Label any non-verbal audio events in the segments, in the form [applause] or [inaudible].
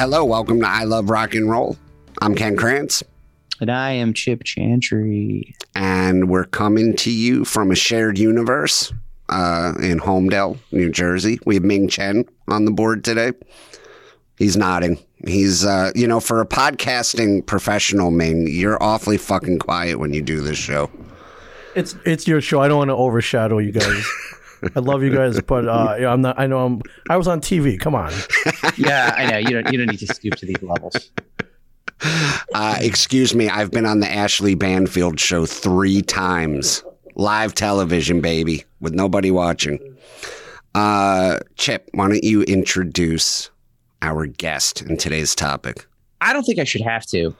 hello, welcome to I Love Rock and Roll. I'm Ken Krantz, And I am Chip Chantry. and we're coming to you from a shared universe uh, in Homedale, New Jersey. We have Ming Chen on the board today. He's nodding. He's, uh, you know, for a podcasting professional, Ming, you're awfully fucking quiet when you do this show. It's it's your show. I don't want to overshadow you guys. [laughs] I love you guys, but uh, yeah, I'm not. I know I'm. I was on TV. Come on. [laughs] Yeah, I know. You don't you don't need to stoop to these levels. Uh, excuse me, I've been on the Ashley Banfield show three times. Live television, baby, with nobody watching. Uh, Chip, why don't you introduce our guest in today's topic? I don't think I should have to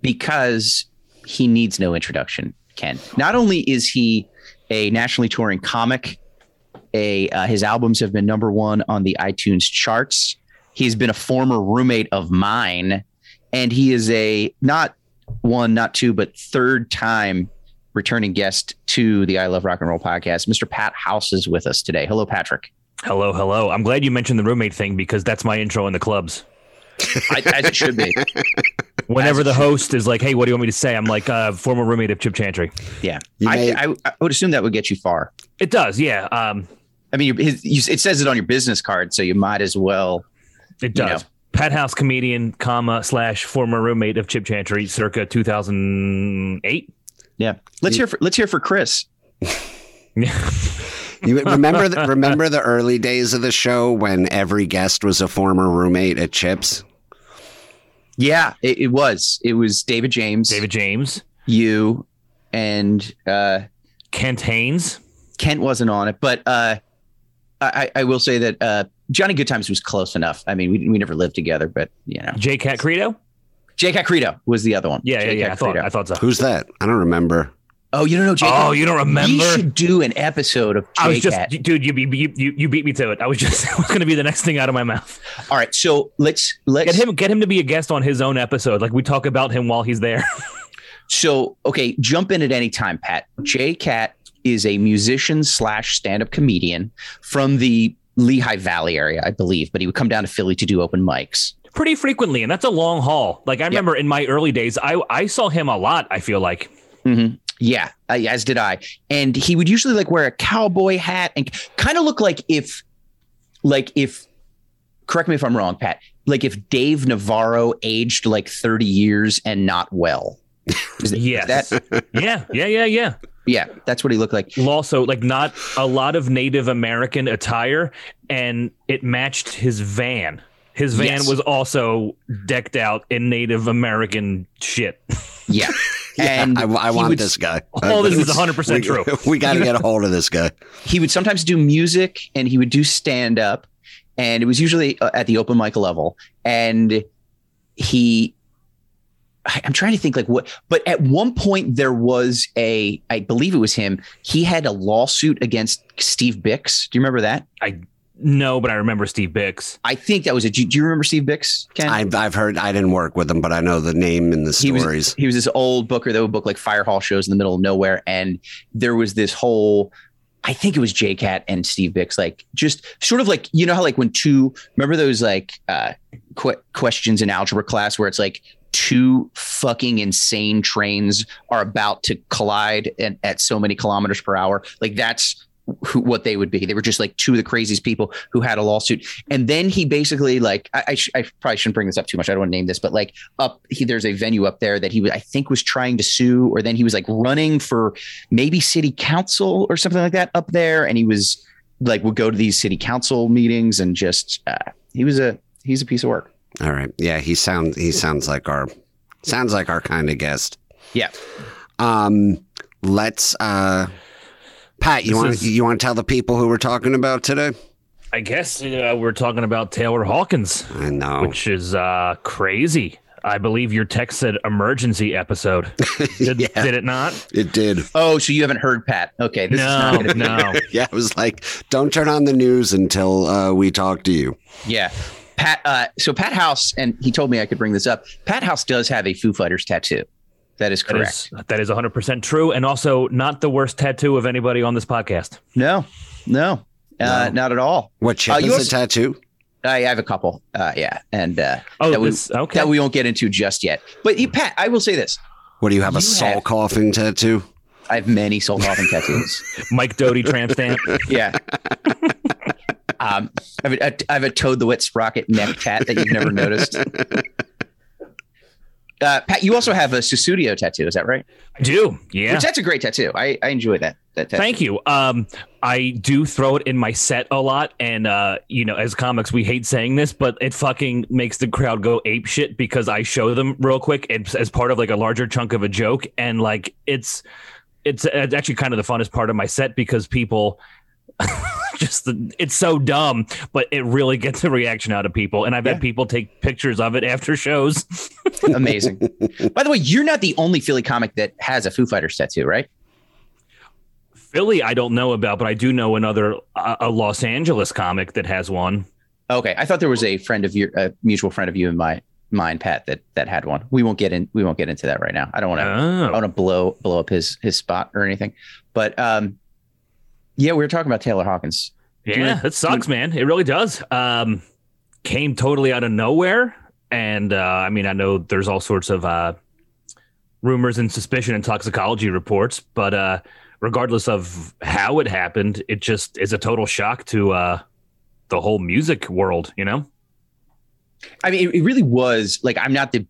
because he needs no introduction, Ken. Not only is he a nationally touring comic, a uh, his albums have been number 1 on the iTunes charts. He's been a former roommate of mine and he is a not one, not two, but third time returning guest to the I Love Rock and Roll podcast. Mr. Pat House is with us today. Hello, Patrick. Hello, hello. I'm glad you mentioned the roommate thing because that's my intro in the clubs. I, as it should be. [laughs] Whenever As the host is like, "Hey, what do you want me to say?" I'm like, uh, "Former roommate of Chip Chantry." Yeah, You I, I, I would assume that would get you far. It does, yeah. Um, I mean, his, you, it says it on your business card, so you might as well. it You does. know. Pat House comedian, comma slash former roommate of Chip Chantry, circa 2008. Yeah, let's hear. For, let's hear for Chris. [laughs] You remember the, remember the early days of the show when every guest was a former roommate at Chips? Yeah, it, it was. It was David James, David James, you, and uh, Kent Haynes. Kent wasn't on it, but uh, I, I will say that uh, Johnny Goodtimes was close enough. I mean, we, we never lived together, but you know, J. Cat Credo. Jake Credo was the other one. Yeah, yeah, J. yeah. I Cat thought, I thought so. Who's that? I don't remember. Oh, you don't know Jake? Oh, you don't remember? We should do an episode of I was just, Cat. dude. You, beat- you you you beat me to it. I was just [laughs] it was going to be the next thing out of my mouth. All right, so let's let's Get him, get him to be a guest on his own episode. Like we talk about him while he's there. [laughs] So, okay, jump in at any time, Pat. Jay Cat is a musician slash stand up comedian from the Lehigh Valley area, I believe, but he would come down to Philly to do open mics. pretty frequently, and that's a long haul. Like I remember in my early days, I I saw him a lot. I feel like Yeah, uh, as did I. And he would usually like wear a cowboy hat and kind of look like if, like if, correct me if I'm wrong, Pat, like if Dave Navarro aged like 30 years and not well. Is, is yes, that, [laughs] yeah, yeah, yeah, yeah. Yeah, that's what he looked like. Also, like not a lot of Native American attire, and it matched his van. His van Yes. was also decked out in Native American shit. [laughs] Yeah. Yeah, and I, I want would- this guy. [laughs] All this is [laughs] 100% we, true. We got to get a hold of this guy. he would sometimes do music and he would do stand up and it was usually uh, at the open mic level and he I- I'm trying to think like what but at one point there was a I believe it was him he had a lawsuit against Steve Bix do you remember that I No, but I remember Steve Bix. I think that was it do, do you remember Steve Bix Ken I've, I've heard, I didn't work with him, but I know the name and the he was stories. he was this old booker that would book like fire hall shows in the middle of nowhere and there was this whole I think it was J Cat and Steve Bix, like just sort of like you know how like when two remember those like uh qu- questions in algebra class where it's like two fucking insane trains are about to collide and at so many kilometers per hour. Like that's who, what they would be. They were just like two of the craziest people who had a lawsuit. And then he basically like I, I, sh- I probably shouldn't bring this up too much. I don't want to name this but like up he, there's a venue up there that he I think was trying to sue or then he was like running for maybe city council or something like that up there. And he was like would go to these city council meetings and just uh, he was a he's a piece of work All right. Yeah, he sounds he sounds like our sounds like our kind of guest. yeah Um, let's uh, Pat, you want you want to tell the people who we're talking about today? I guess uh, we're talking about Taylor Hawkins, I know. which is uh, crazy. I believe your text said emergency episode. [laughs] Did, Yeah. did it not? it did. oh so you haven't heard Pat okay this is not No, no. [laughs] Yeah, it was like, don't turn on the news until uh, we talk to you. yeah Pat uh, so Pat House and he told me I could bring this up Pat House does have a Foo Fighters tattoo that is correct is, that is 100% true. And also not the worst tattoo of anybody on this podcast. no no uh, not at all What chip Uh, you is also- a tattoo? I have a couple. Uh, yeah, and uh, Oh, that we, this, okay. that we won't get into just yet. But you, Pat, I will say this: What do you have? A You soul have- coughing tattoo? I have many soul coughing tattoos. [laughs] Mike Doughty tramp stamp. [laughs] Yeah. Um, I have, a, I have a Toad the Wet Sprocket neck tat that you've never noticed. [laughs] Uh, Pat, you also have a Sussudio tattoo. Is that right? I do. Yeah. Which that's a great tattoo. I, I enjoy that. That tattoo. Thank you. Um, I do throw it in my set a lot, and uh, you know, as comics, we hate saying this, but it fucking makes the crowd go ape shit because I show them real quick and as part of like a larger chunk of a joke, and like it's it's, it's actually kind of the funnest part of my set because people. [laughs] just the, it's so dumb, but it really gets a reaction out of people, and I've Yeah. had people take pictures of it after shows. [laughs] Amazing. By the way, you're not the only Philly comic that has a Foo Fighters tattoo, right? Philly, I don't know about, but I do know another uh, a Los Angeles comic that has one. Okay, I thought there was a friend of your, a mutual friend of you and my mine, Pat, that that had one. We won't get in. We won't get into that right now. I don't want to. I Oh, want to blow blow up his his spot or anything. But um, yeah, we were talking about Taylor Hawkins. Yeah, it sucks, man. It really does. Um, came totally out of nowhere, and uh, I mean, I know there's all sorts of uh, rumors and suspicion and toxicology reports, but uh, regardless of how it happened, it just is a total shock to uh, the whole music world. You know? I mean, it, it really was like I'm not the.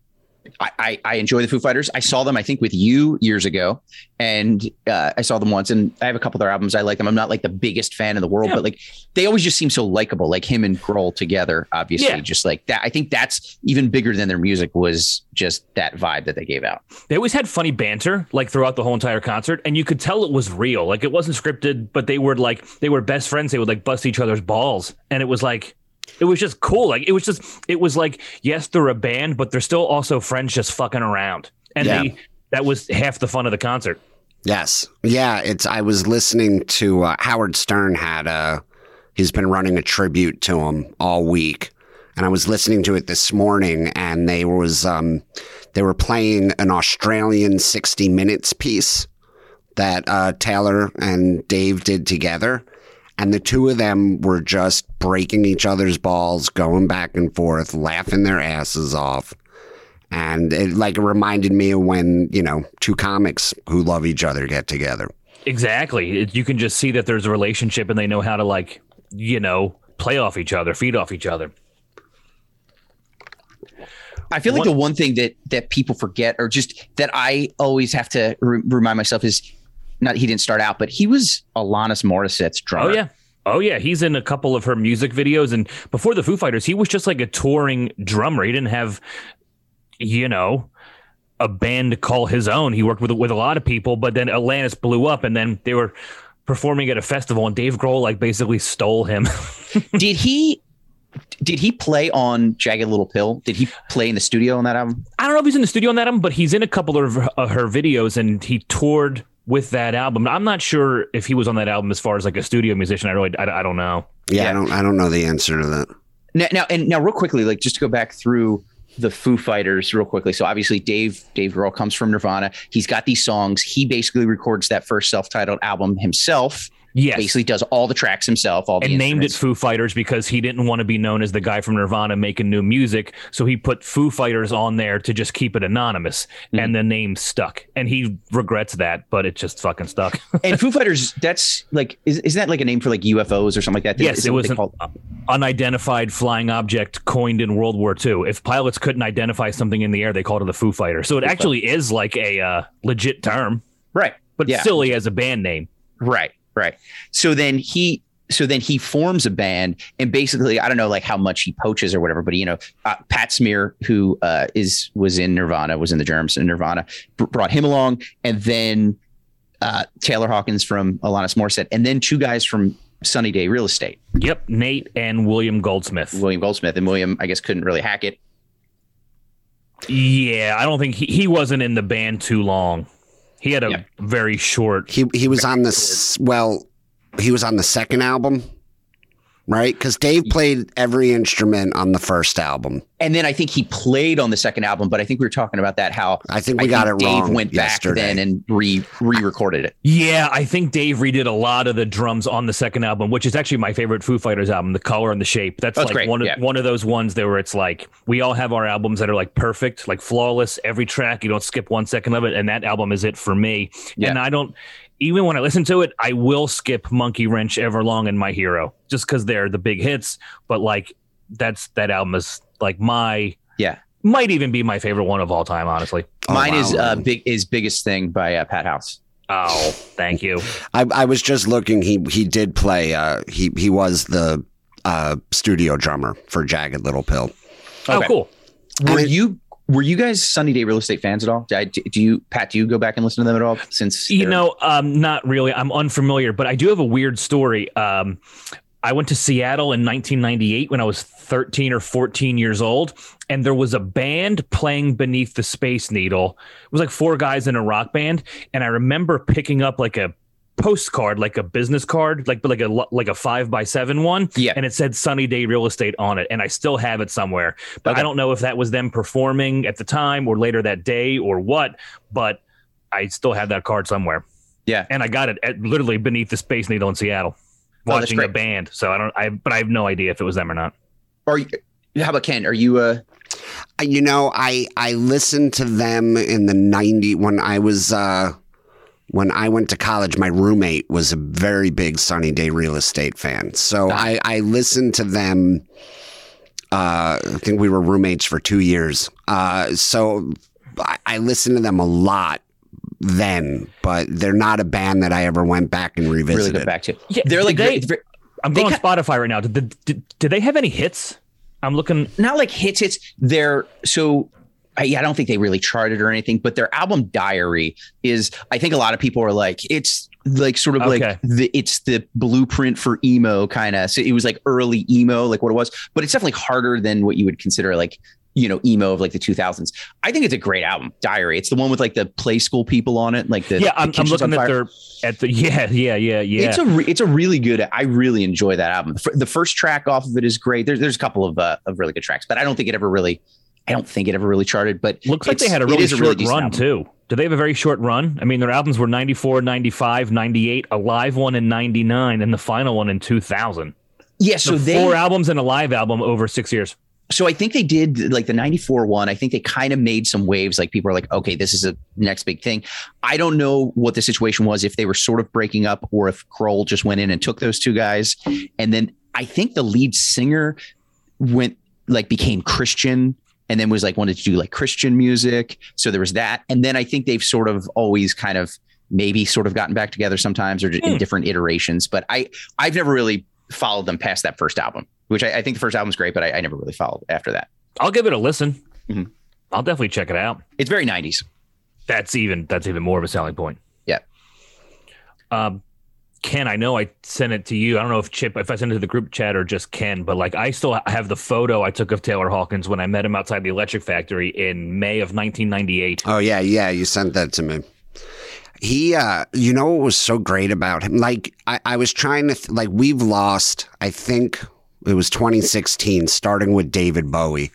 I, I, I enjoy the Foo Fighters. I saw them, I think, with you years ago, and uh, I saw them once. And I have a couple of their albums. I like them. I'm not like the biggest fan in the world, Yeah. but like they always just seem so likable. Like him and Grohl together, obviously, Yeah. just like that. I think that's even bigger than their music was just that vibe that they gave out. They always had funny banter like throughout the whole entire concert, and you could tell it was real. Like it wasn't scripted, but they were like they were best friends. They would like bust each other's balls, and it was like it was just cool. Like it was just it was like yes, they're a band, but they're still also friends just fucking around, and Yeah. they that was half the fun of the concert. Yes. Yeah, it's I was listening to uh, Howard Stern had a he's been running a tribute to him all week. And I was listening to it this morning and they was um they were playing an Australian 60 minutes piece that uh, Taylor and Dave did together. And the two of them were just breaking each other's balls, going back and forth, laughing their asses off. And it like it reminded me of when, you know, two comics who love each other get together. Exactly, you can just see that there's a relationship, and they know how to like you know play off each other, feed off each other. I feel like One- the one thing that that people forget, or just that I always have to re- remind myself, is not he didn't start out, but he was Alanis Morissette's drummer. Oh yeah. Oh yeah, he's in a couple of her music videos and before the Foo Fighters, he was just like a touring drummer. He didn't have you know, a band to call his own. He worked with with a lot of people, but then Alanis blew up and then they were performing at a festival and Dave Grohl like basically stole him. [laughs] did he? Did he play on Jagged Little Pill? Did he play in the studio on that album? I don't know if he's in the studio on that album, but he's in a couple of her, of her videos and he toured with that album. I'm not sure if he was on that album as far as like a studio musician. I really I, I don't know. Yeah, Yeah. I don't I don't know the answer to that. Now, now, and now, real quickly, like just to go back through the Foo Fighters real quickly. So obviously, Dave Dave Grohl comes from Nirvana. He's got these songs. He basically records that first self-titled album himself. Yes. Basically, does all the tracks himself. All the and named it. Foo Fighters because he didn't want to be known as the guy from Nirvana making new music. So he put Foo Fighters on there to just keep it anonymous. Mhm. And the name stuck. And he regrets that, but it just fucking stuck. [laughs] and Foo Fighters. That's like, is, is that like a name for like UFOs or something like that? yes, it was an call- unidentified flying object coined in World War II. If pilots couldn't identify something in the air, they called it a Foo Fighter. So it actually is like a uh, legit term, right. but Yeah. silly as a band name. Right, right. So then he so then he forms a band and basically I don't know like how much he poaches or whatever, but you know, uh, Pat Smear, who uh, is was in Nirvana, was in the Germs in Nirvana, br- brought him along, and then uh, Taylor Hawkins from Alanis Morissette, and then two guys from Sunny Day Real Estate, Yep, Nate and William Goldsmith. William Goldsmith, and William I guess couldn't really hack it. Yeah, I don't think he, he wasn't in the band too long. He had a Yeah. very short He he was on the s- well, he was on the second album. Right? Because Dave played every instrument on the first album. And then I think he played on the second album, but I think we were talking about that how I think we got it Dave wrong went back then and re re-recorded it. Yeah, I think Dave redid a lot of the drums on the second album, which is actually my favorite Foo Fighters album, The Color and the Shape. That's That's like great, one of yeah. one of those ones there where it's like we all have our albums that are like perfect, like flawless, every track, you don't skip one second of it, and that album is it for me. Yeah. And I don't even when I listen to it, I will skip Monkey Wrench, Everlong, and My Hero just because they're the big hits. But like that's that album is like my Yeah. might even be my favorite one of all time, honestly. Oh, Mine is uh, big is biggest thing by uh, Pat House. Oh, thank you. I, I was just looking. He he did play. Uh, he he was the uh, studio drummer for Jagged Little Pill. Oh, Okay. cool. Were I mean- you were you guys Sunny Day Real Estate fans at all? Do, you Pat? Do you go back and listen to them at all? Since You know, um, not really. I'm unfamiliar, but I do have a weird story. Um, I went to Seattle in 1998 when I was 13 or 14 years old, and there was a band playing Beneath the Space Needle. It was like four guys in a rock band, and I remember picking up like a postcard, like a business card, like like a like a five by seven one, Yeah. and it said Sunny Day Real Estate on it, and I still have it somewhere. But Okay. I don't know if that was them performing at the time or later that day or what. But I still have that card somewhere. Yeah. and I got it at literally beneath the Space Needle in Seattle, Oh, watching a band. So I don't, I but I have no idea if it was them or not. Are you, how about Ken? Are you uh Uh, You know, I I listened to them in the 90 when I was uh, when I went to college. My roommate was a very big Sunny Day Real Estate fan, so I I listened to them. Uh, I think we were roommates for two years. Uh, so I, I listened to them a lot then, but they're not a band that I ever went back and really revisited. go back to? Yeah, They're like they- very- very- I'm They going ca- Spotify right now. Did, did, did, did they have any hits? I'm looking. not like hits hits. They're so I, yeah, I don't think they really charted or anything, but their album Diary is I think a lot of people are like it's like sort of Okay. like the it's the blueprint for emo kind of. So it was like early emo, like what it was, but it's definitely harder than what you would consider like you know emo of like the 2000s. I think it's a great album, Diary. It's the one with like the play school people on it, like the Yeah, the I'm, I'm looking at their at the [laughs] yeah yeah yeah yeah. It's a re- it's a really good. I really enjoy that album. The The first track off of it is great. There's there's a couple of uh, of really good tracks, but I don't think it ever really. I don't think it ever really charted. But Looks like they had a really short decent run album. too. Do they have a very short run? I mean, their albums were 94, 95, 98, a live one in 99, and the final one in 2000. Yeah, So so they four albums and a live album over six years. so I think they did like the 94 one. I think they kind of made some waves. Like people are like, okay, this is a next big thing. I don't know what the situation was, if they were sort of breaking up or if Grohl just went in and took those two guys. And then I think the lead singer went like became Christian and then was like wanted to do like Christian music. So there was that. And then I think they've sort of always kind of maybe sort of gotten back together sometimes or in Hmm. different iterations. But I I've never really followed them past that first album, which I, I think the first album's great, but I, I never really followed after that. I'll give it a listen. Mhm. I'll definitely check it out. It's very 90s. That's even that's even more of a selling point. Yeah. Um, Ken, I know I sent it to you. I don't know if Chip, if I sent it to the group chat or just Ken, but like I still have the photo I took of Taylor Hawkins when I met him outside the Electric Factory in May of 1998. Oh yeah, yeah, you sent that to me. He, uh, you know what was so great about him? Like, I, I was trying to, th- like, we've lost, I think it was 2016, starting with David Bowie.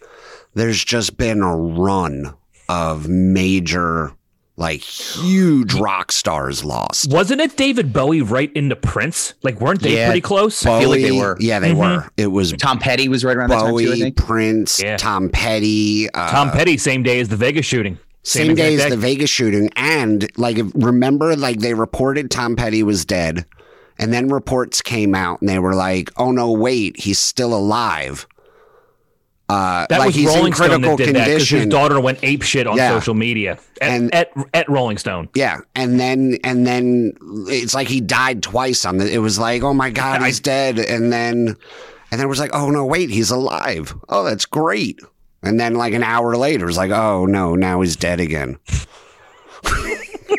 There's just been a run of major, like, huge rock stars lost. Wasn't it David Bowie right into Prince? Like, weren't they Yeah. pretty close? I feel like they were. Yeah, they Mhm. were. It was Tom Petty was right around that time too, I Bowie, think. Prince, Yeah. Tom Petty. Uh, Tom Petty, same day as the Vegas shooting. Same, day exact as the Vegas shooting. And like, remember, like they reported Tom Petty was dead, and then reports came out, and they were like, "Oh no, wait, he's still alive." Uh, That like was he's Rolling in Stone critical that did that because his daughter went ape shit on Yeah. social media at, And- at, at Rolling Stone. yeah, and then and then it's like he died twice on the. It was like, oh my god, he's dead, and then and then it was like, oh no, wait, he's alive. Oh, that's great. And then like an hour later, it was like, oh no, now he's dead again. [laughs]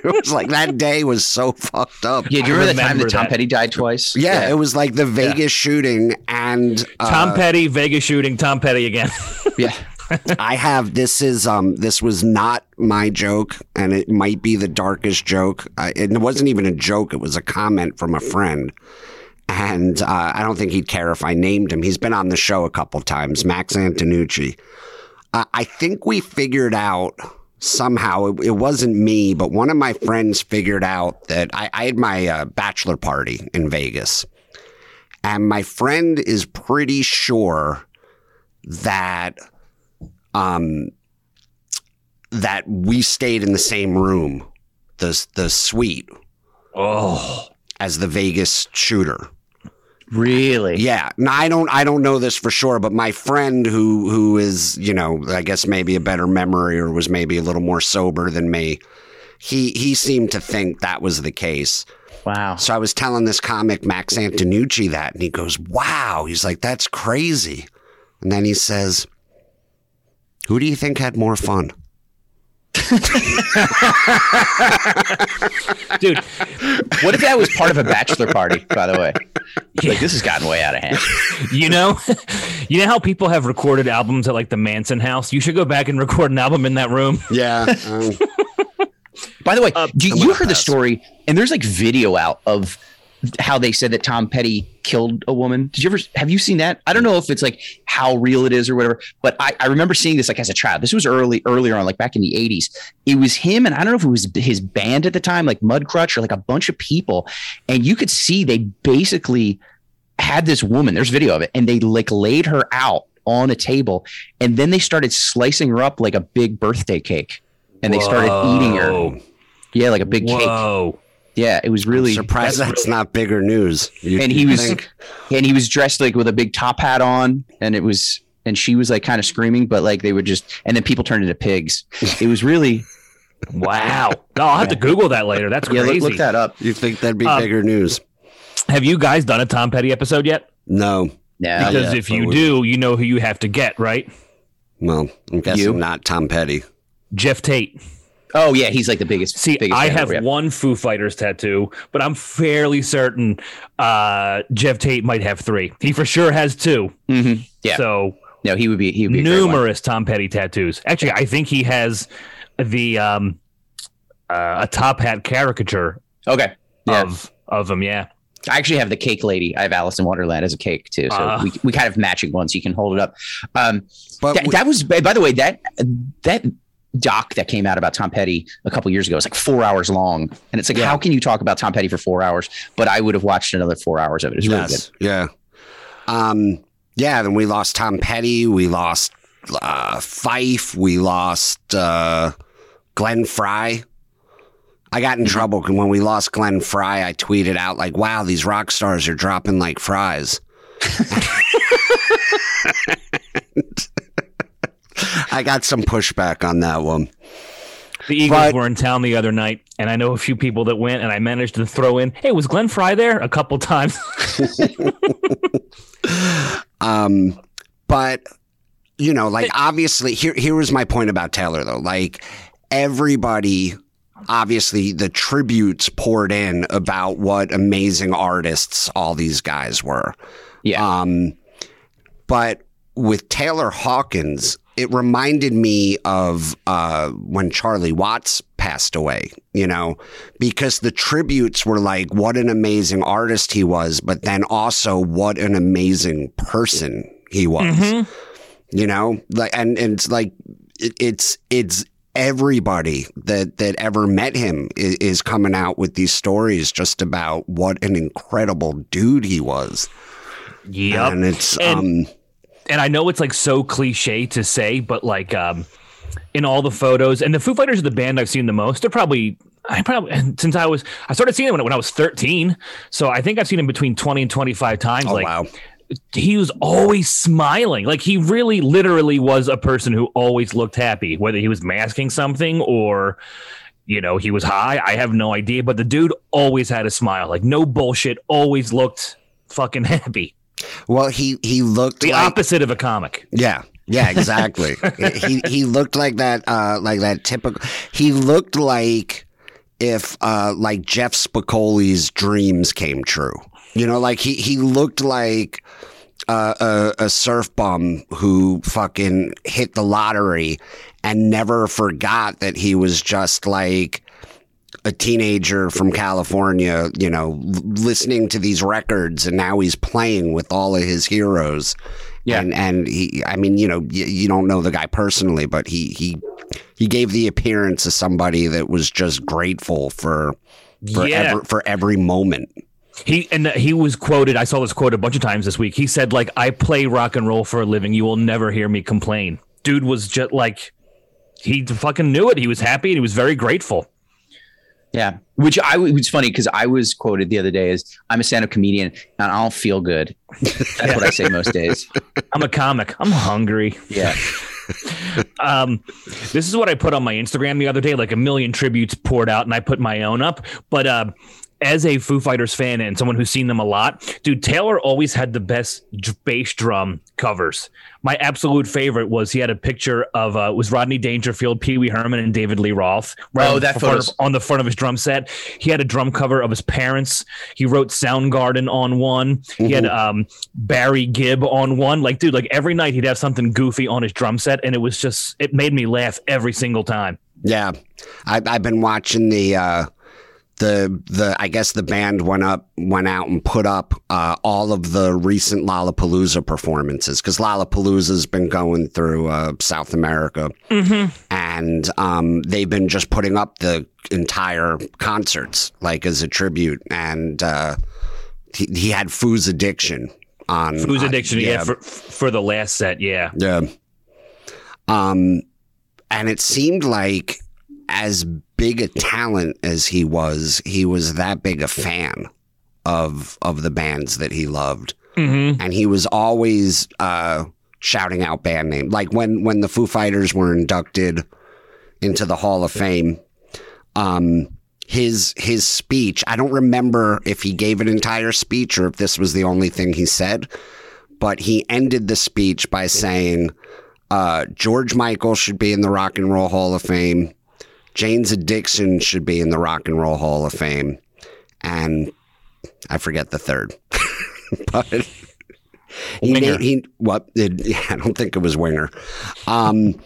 [laughs] it was like that day was so fucked up. Yeah, do you I remember, the time remember that Tom. Petty died twice? Yeah, it was like the Vegas shooting, and uh, Tom Petty, Vegas shooting, Tom Petty again. [laughs] yeah. I have this is um this was not my joke, and it might be the darkest joke. I, it wasn't even a joke; it was a comment from a friend, and uh, I don't think he'd care if I named him. He's been on the show a couple times, Max Antonucci. Uh, I think we figured out somehow, it, it, wasn't me, but one of my friends figured out that I, I had my uh, bachelor party in Vegas. And my friend is pretty sure that um, that we stayed in the same room, the the suite. Oh, as the Vegas shooter. Really? Yeah. Now I don't I don't know this for sure, but my friend who who is, you know, I guess maybe a better memory or was maybe a little more sober than me, he he seemed to think that was the case. Wow. So I was telling this comic Max Antonucci that and he goes, "Wow." He's like, "That's crazy." And then he says, "Who do you think had more fun?" Dude, what if that was part of a bachelor party, by the way? Yeah. Like, this has gotten way out of hand. You know, [laughs] you know how people have recorded albums at like the Manson house? You should go back and record an album in that room. [laughs] Yeah. Um, by the way, uh, you, you heard the story, and there's like video out of how they said that Tom Petty killed a woman. Did you ever have you seen that? I don't know if it's like how real it is or whatever, but I, I remember seeing this like as a child. This was early earlier on, like back in the 80s. It was him, and I don't know if it was his band at the time, like Mudcrutch or like a bunch of people. And you could see they basically had this woman, there's video of it, and they like laid her out on a table, and then they started slicing her up like a big birthday cake. And they started eating her. Yeah, like a big Whoa. cake. Yeah, it was really I'm surprised that's, that's not bigger news. You, and he was think? and he was dressed like with a big top hat on, and it was and she was like kind of screaming, but like they would just and then people turned into pigs. It was really [laughs] wow. No, I'll have to Google that later. That's crazy. Yeah, look, look that up. You think that'd be um, bigger news? Have you guys done a Tom Petty episode yet? No. Yeah. Because if you do, you know who you have to get, right? Well, I'm guessing you? not Tom Petty. Jeff Tate. Oh yeah, he's like the biggest. See, biggest I have one Foo Fighters tattoo, but I'm fairly certain uh, Geoff Tate might have three. He for sure has 2 mm-hmm. Yeah. So no, he would be. He would be numerous Tom Petty tattoos. Actually, I think he has the um, uh, a top hat caricature. Okay. Yeah. Of of him, yeah. I actually have the cake lady. I have Alice in Wonderland as a cake too, so uh, we, we kind of matching ones. You can hold it up. Um, but th- we- that was by the way that that doc that came out about Tom Petty a couple years ago. It's like four hours long, and it's like, yeah. how can you talk about Tom Petty for four hours? But I would have watched another four hours of it. It's yes. really good. Yeah, um, yeah. Then we lost Tom Petty. We lost uh, Phife. We lost uh, Glenn Frey. I got in mm-hmm. trouble when we lost Glenn Frey. I tweeted out like, "Wow, these rock stars are dropping like fries." [laughs] [laughs] [laughs] I got some pushback on that one. The Eagles but, were in town the other night, and I know a few people that went, and I managed to throw in, "Hey, was Glenn Frey there?" a couple times. [laughs] um, but you know, like obviously, here here was my point about Taylor though. Like everybody, obviously, the tributes poured in about what amazing artists all these guys were. Yeah. Um, but with Taylor Hawkins, it reminded me of uh, when Charlie Watts passed away, you know, because the tributes were like, what an amazing artist he was, but then also what an amazing person he was, mm-hmm. you know, like, and, and it's like, it, it's, it's, everybody that that ever met him is, is coming out with these stories just about what an incredible dude he was. Yeah, and it's and- um and I know it's like so cliche to say, but like um, in all the photos, and the Foo Fighters are the band I've seen the most. They're probably I probably [laughs] since I was I started seeing them when, when I was 13, so I think I've seen him between 20 and 25 times. Oh, like wow. he was always smiling. Like he really literally was a person who always looked happy, whether he was masking something or you know, he was high. I have no idea, but the dude always had a smile. Like no bullshit, always looked fucking [laughs] happy. Well, he he looked the like, opposite of a comic. Yeah. Yeah, exactly. [laughs] he he looked like that uh like that typical he looked like if uh like Jeff Spicoli's dreams came true. You know, like he he looked like uh, a, a surf bum who fucking hit the lottery and never forgot that he was just like a teenager from California, you know, listening to these records, and now he's playing with all of his heroes. Yeah. and and he, I mean, you know, you, you don't know the guy personally, but he he he gave the appearance of somebody that was just grateful for for Yeah. ever, for every moment. He and he was quoted. I saw this quote a bunch of times this week. He said, "Like I play rock and roll for a living. You will never hear me complain." Dude was just like he fucking knew it. He was happy and he was very grateful. Yeah, which I was funny because I was quoted the other day as I'm a stand-up comedian and I don't feel good. That's what I say most days. [laughs] I'm a comic. I'm hungry. Yeah, [laughs] Um, this is what I put on my Instagram the other day. Like a million tributes poured out, and I put my own up. But uh, as a Foo Fighters fan and someone who's seen them a lot, dude, Taylor always had the best bass drum covers. My absolute favorite was he had a picture of uh, was Rodney Dangerfield, Pee Wee Herman, and David Lee Roth. Oh, on that the front of- on the front of his drum set. He had a drum cover of his parents. He wrote Soundgarden on one. He had um, Barry Gibb on one. Like, dude, like every night he'd have something goofy on his drum set, and it was just it made me laugh every single time. Yeah, I, I've been watching the uh, the the. I guess the band went up, went out and put up uh, all of the recent Lollapalooza performances because Lollapalooza's been going through uh, South America, and um, they've been just putting up the entire concerts like as a tribute. And uh, he, he had Foo's Addiction on Foo's addiction? yeah, Yeah, for, for the last set. Yeah, yeah. Um, and it seemed like as big a talent as he was, he was that big a fan of of the bands that he loved, mm-hmm. and he was always uh, shouting out band name. Like when when the Foo Fighters were inducted into the Hall of Fame, um, his his speech. I don't remember if he gave an entire speech or if this was the only thing he said, but he ended the speech by saying, uh, "George Michael should be in the Rock and Roll Hall of Fame. Jane's Addiction should be in the Rock and Roll Hall of Fame, and I forget the third, [laughs] but." He, made, he what? It, yeah, I don't think it was Winger, um,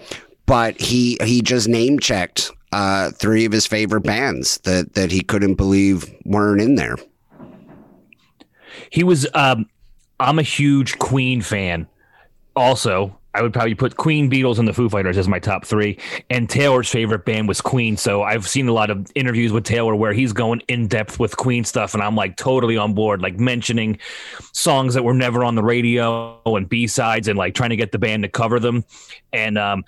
but he he just name checked uh, three of his favorite bands that that he couldn't believe weren't in there. he was. Um, I'm a huge Queen fan. Also, I would probably put Queen, Beatles, and the Foo Fighters as my top three. And Taylor's favorite band was Queen. So I've seen a lot of interviews with Taylor where he's going in depth with Queen stuff, and I'm like totally on board, like mentioning songs that were never on the radio and B sides, and like trying to get the band to cover them. And um,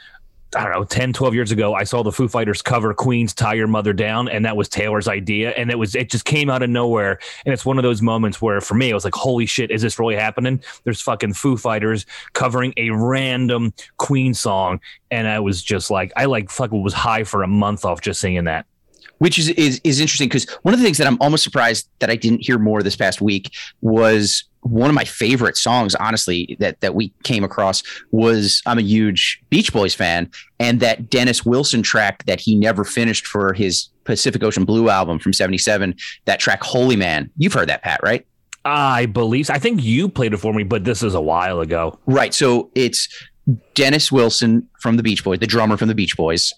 I don't know, 10, 12 years ago, I saw the Foo Fighters cover Queen's Tie Your Mother Down, and that was Taylor's idea. And it was, it just came out of nowhere. And it's one of those moments where for me, I was like, holy shit, is this really happening? There's fucking Foo Fighters covering a random Queen song. And I was just like, I like fucking was high for a month off just singing that. Which is is, is interesting because one of the things that I'm almost surprised that I didn't hear more this past week was one of my favorite songs, honestly, that that we came across was I'm a huge Beach Boys fan, and that Dennis Wilson track that he never finished for his Pacific Ocean Blue album from '77. That track, Holy Man, you've heard that, Pat, right? I believe, I think you played it for me, but this is a while ago. Right. So it's Dennis Wilson from the Beach Boys, the drummer from the Beach Boys,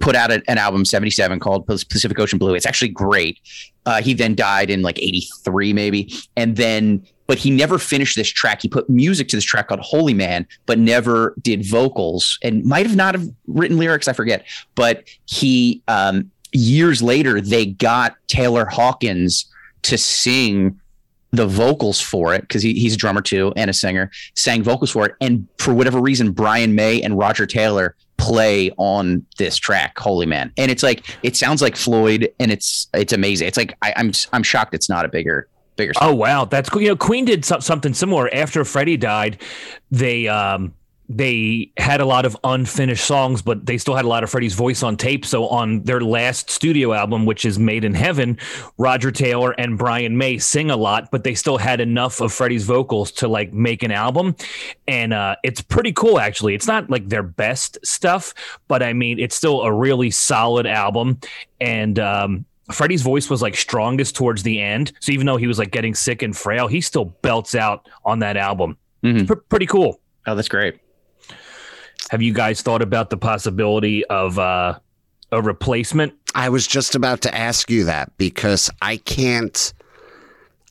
put out an album 77 called Pacific Ocean Blue. It's actually great. Uh, he then died in like 83, maybe. And then, but he never finished this track. He put music to this track called Holy Man, but never did vocals and might have not have written lyrics. I forget. But he, um, years later, they got Taylor Hawkins to sing the vocals for it because he, he's a drummer too and a singer sang vocals for it and for whatever reason brian may and roger taylor play on this track holy man and it's like it sounds like floyd and it's it's amazing it's like I, i'm i'm shocked it's not a bigger bigger Oh wow, that's cool. You know, Queen did so- something similar after Freddie died. They um they had a lot of unfinished songs, but they still had a lot of Freddie's voice on tape. So on their last studio album, which is Made in Heaven, Roger Taylor and Brian May sing a lot, but they still had enough of Freddie's vocals to like make an album. And uh, it's pretty cool, actually. It's not like their best stuff, but I mean, it's still a really solid album. And um, Freddie's voice was like strongest towards the end. So even though he was like getting sick and frail, he still belts out on that album. Mhm. Pr- pretty cool. oh that's great Have you guys thought about the possibility of uh a replacement. I was just about to ask you that because I can't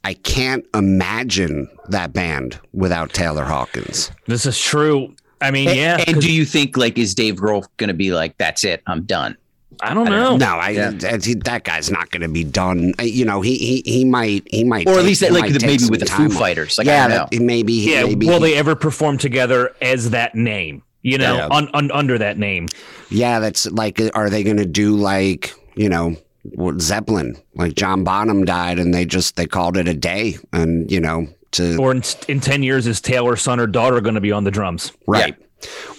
I can't imagine that band without Taylor Hawkins. This is true. I mean, yeah. And do you think like is Dave Grohl going to be like that's it, I'm done? I don't know. No, I Yeah. that, he- that guy's not going to be done. Uh, You know, he he he might he might Or at take- least that, like the, maybe with the Foo. Fighters. Like yeah, I don't know. that, maybe Yeah. maybe Will he- they ever perform together as that name? You know, Yeah. un, un, under that name. Yeah, that's like, are they going to do like, you know, what Zeppelin? Like John Bonham died and they just, they called it a day and, you know, to, Or in, in 10 years, is Taylor's son or daughter going to be on the drums? right.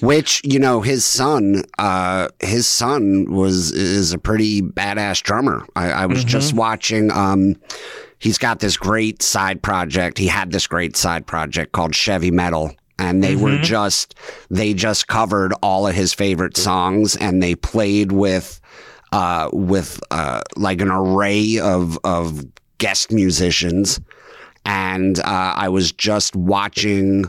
Which, you know, his son, uh, his son was, is a pretty badass drummer. I, I was just watching, um, he's got this great side project. He had this great side project called Chevy Metal. And they were just, they just covered all of his favorite songs and they played with, uh, with, uh, like an array of, of guest musicians. And, uh, I was just watching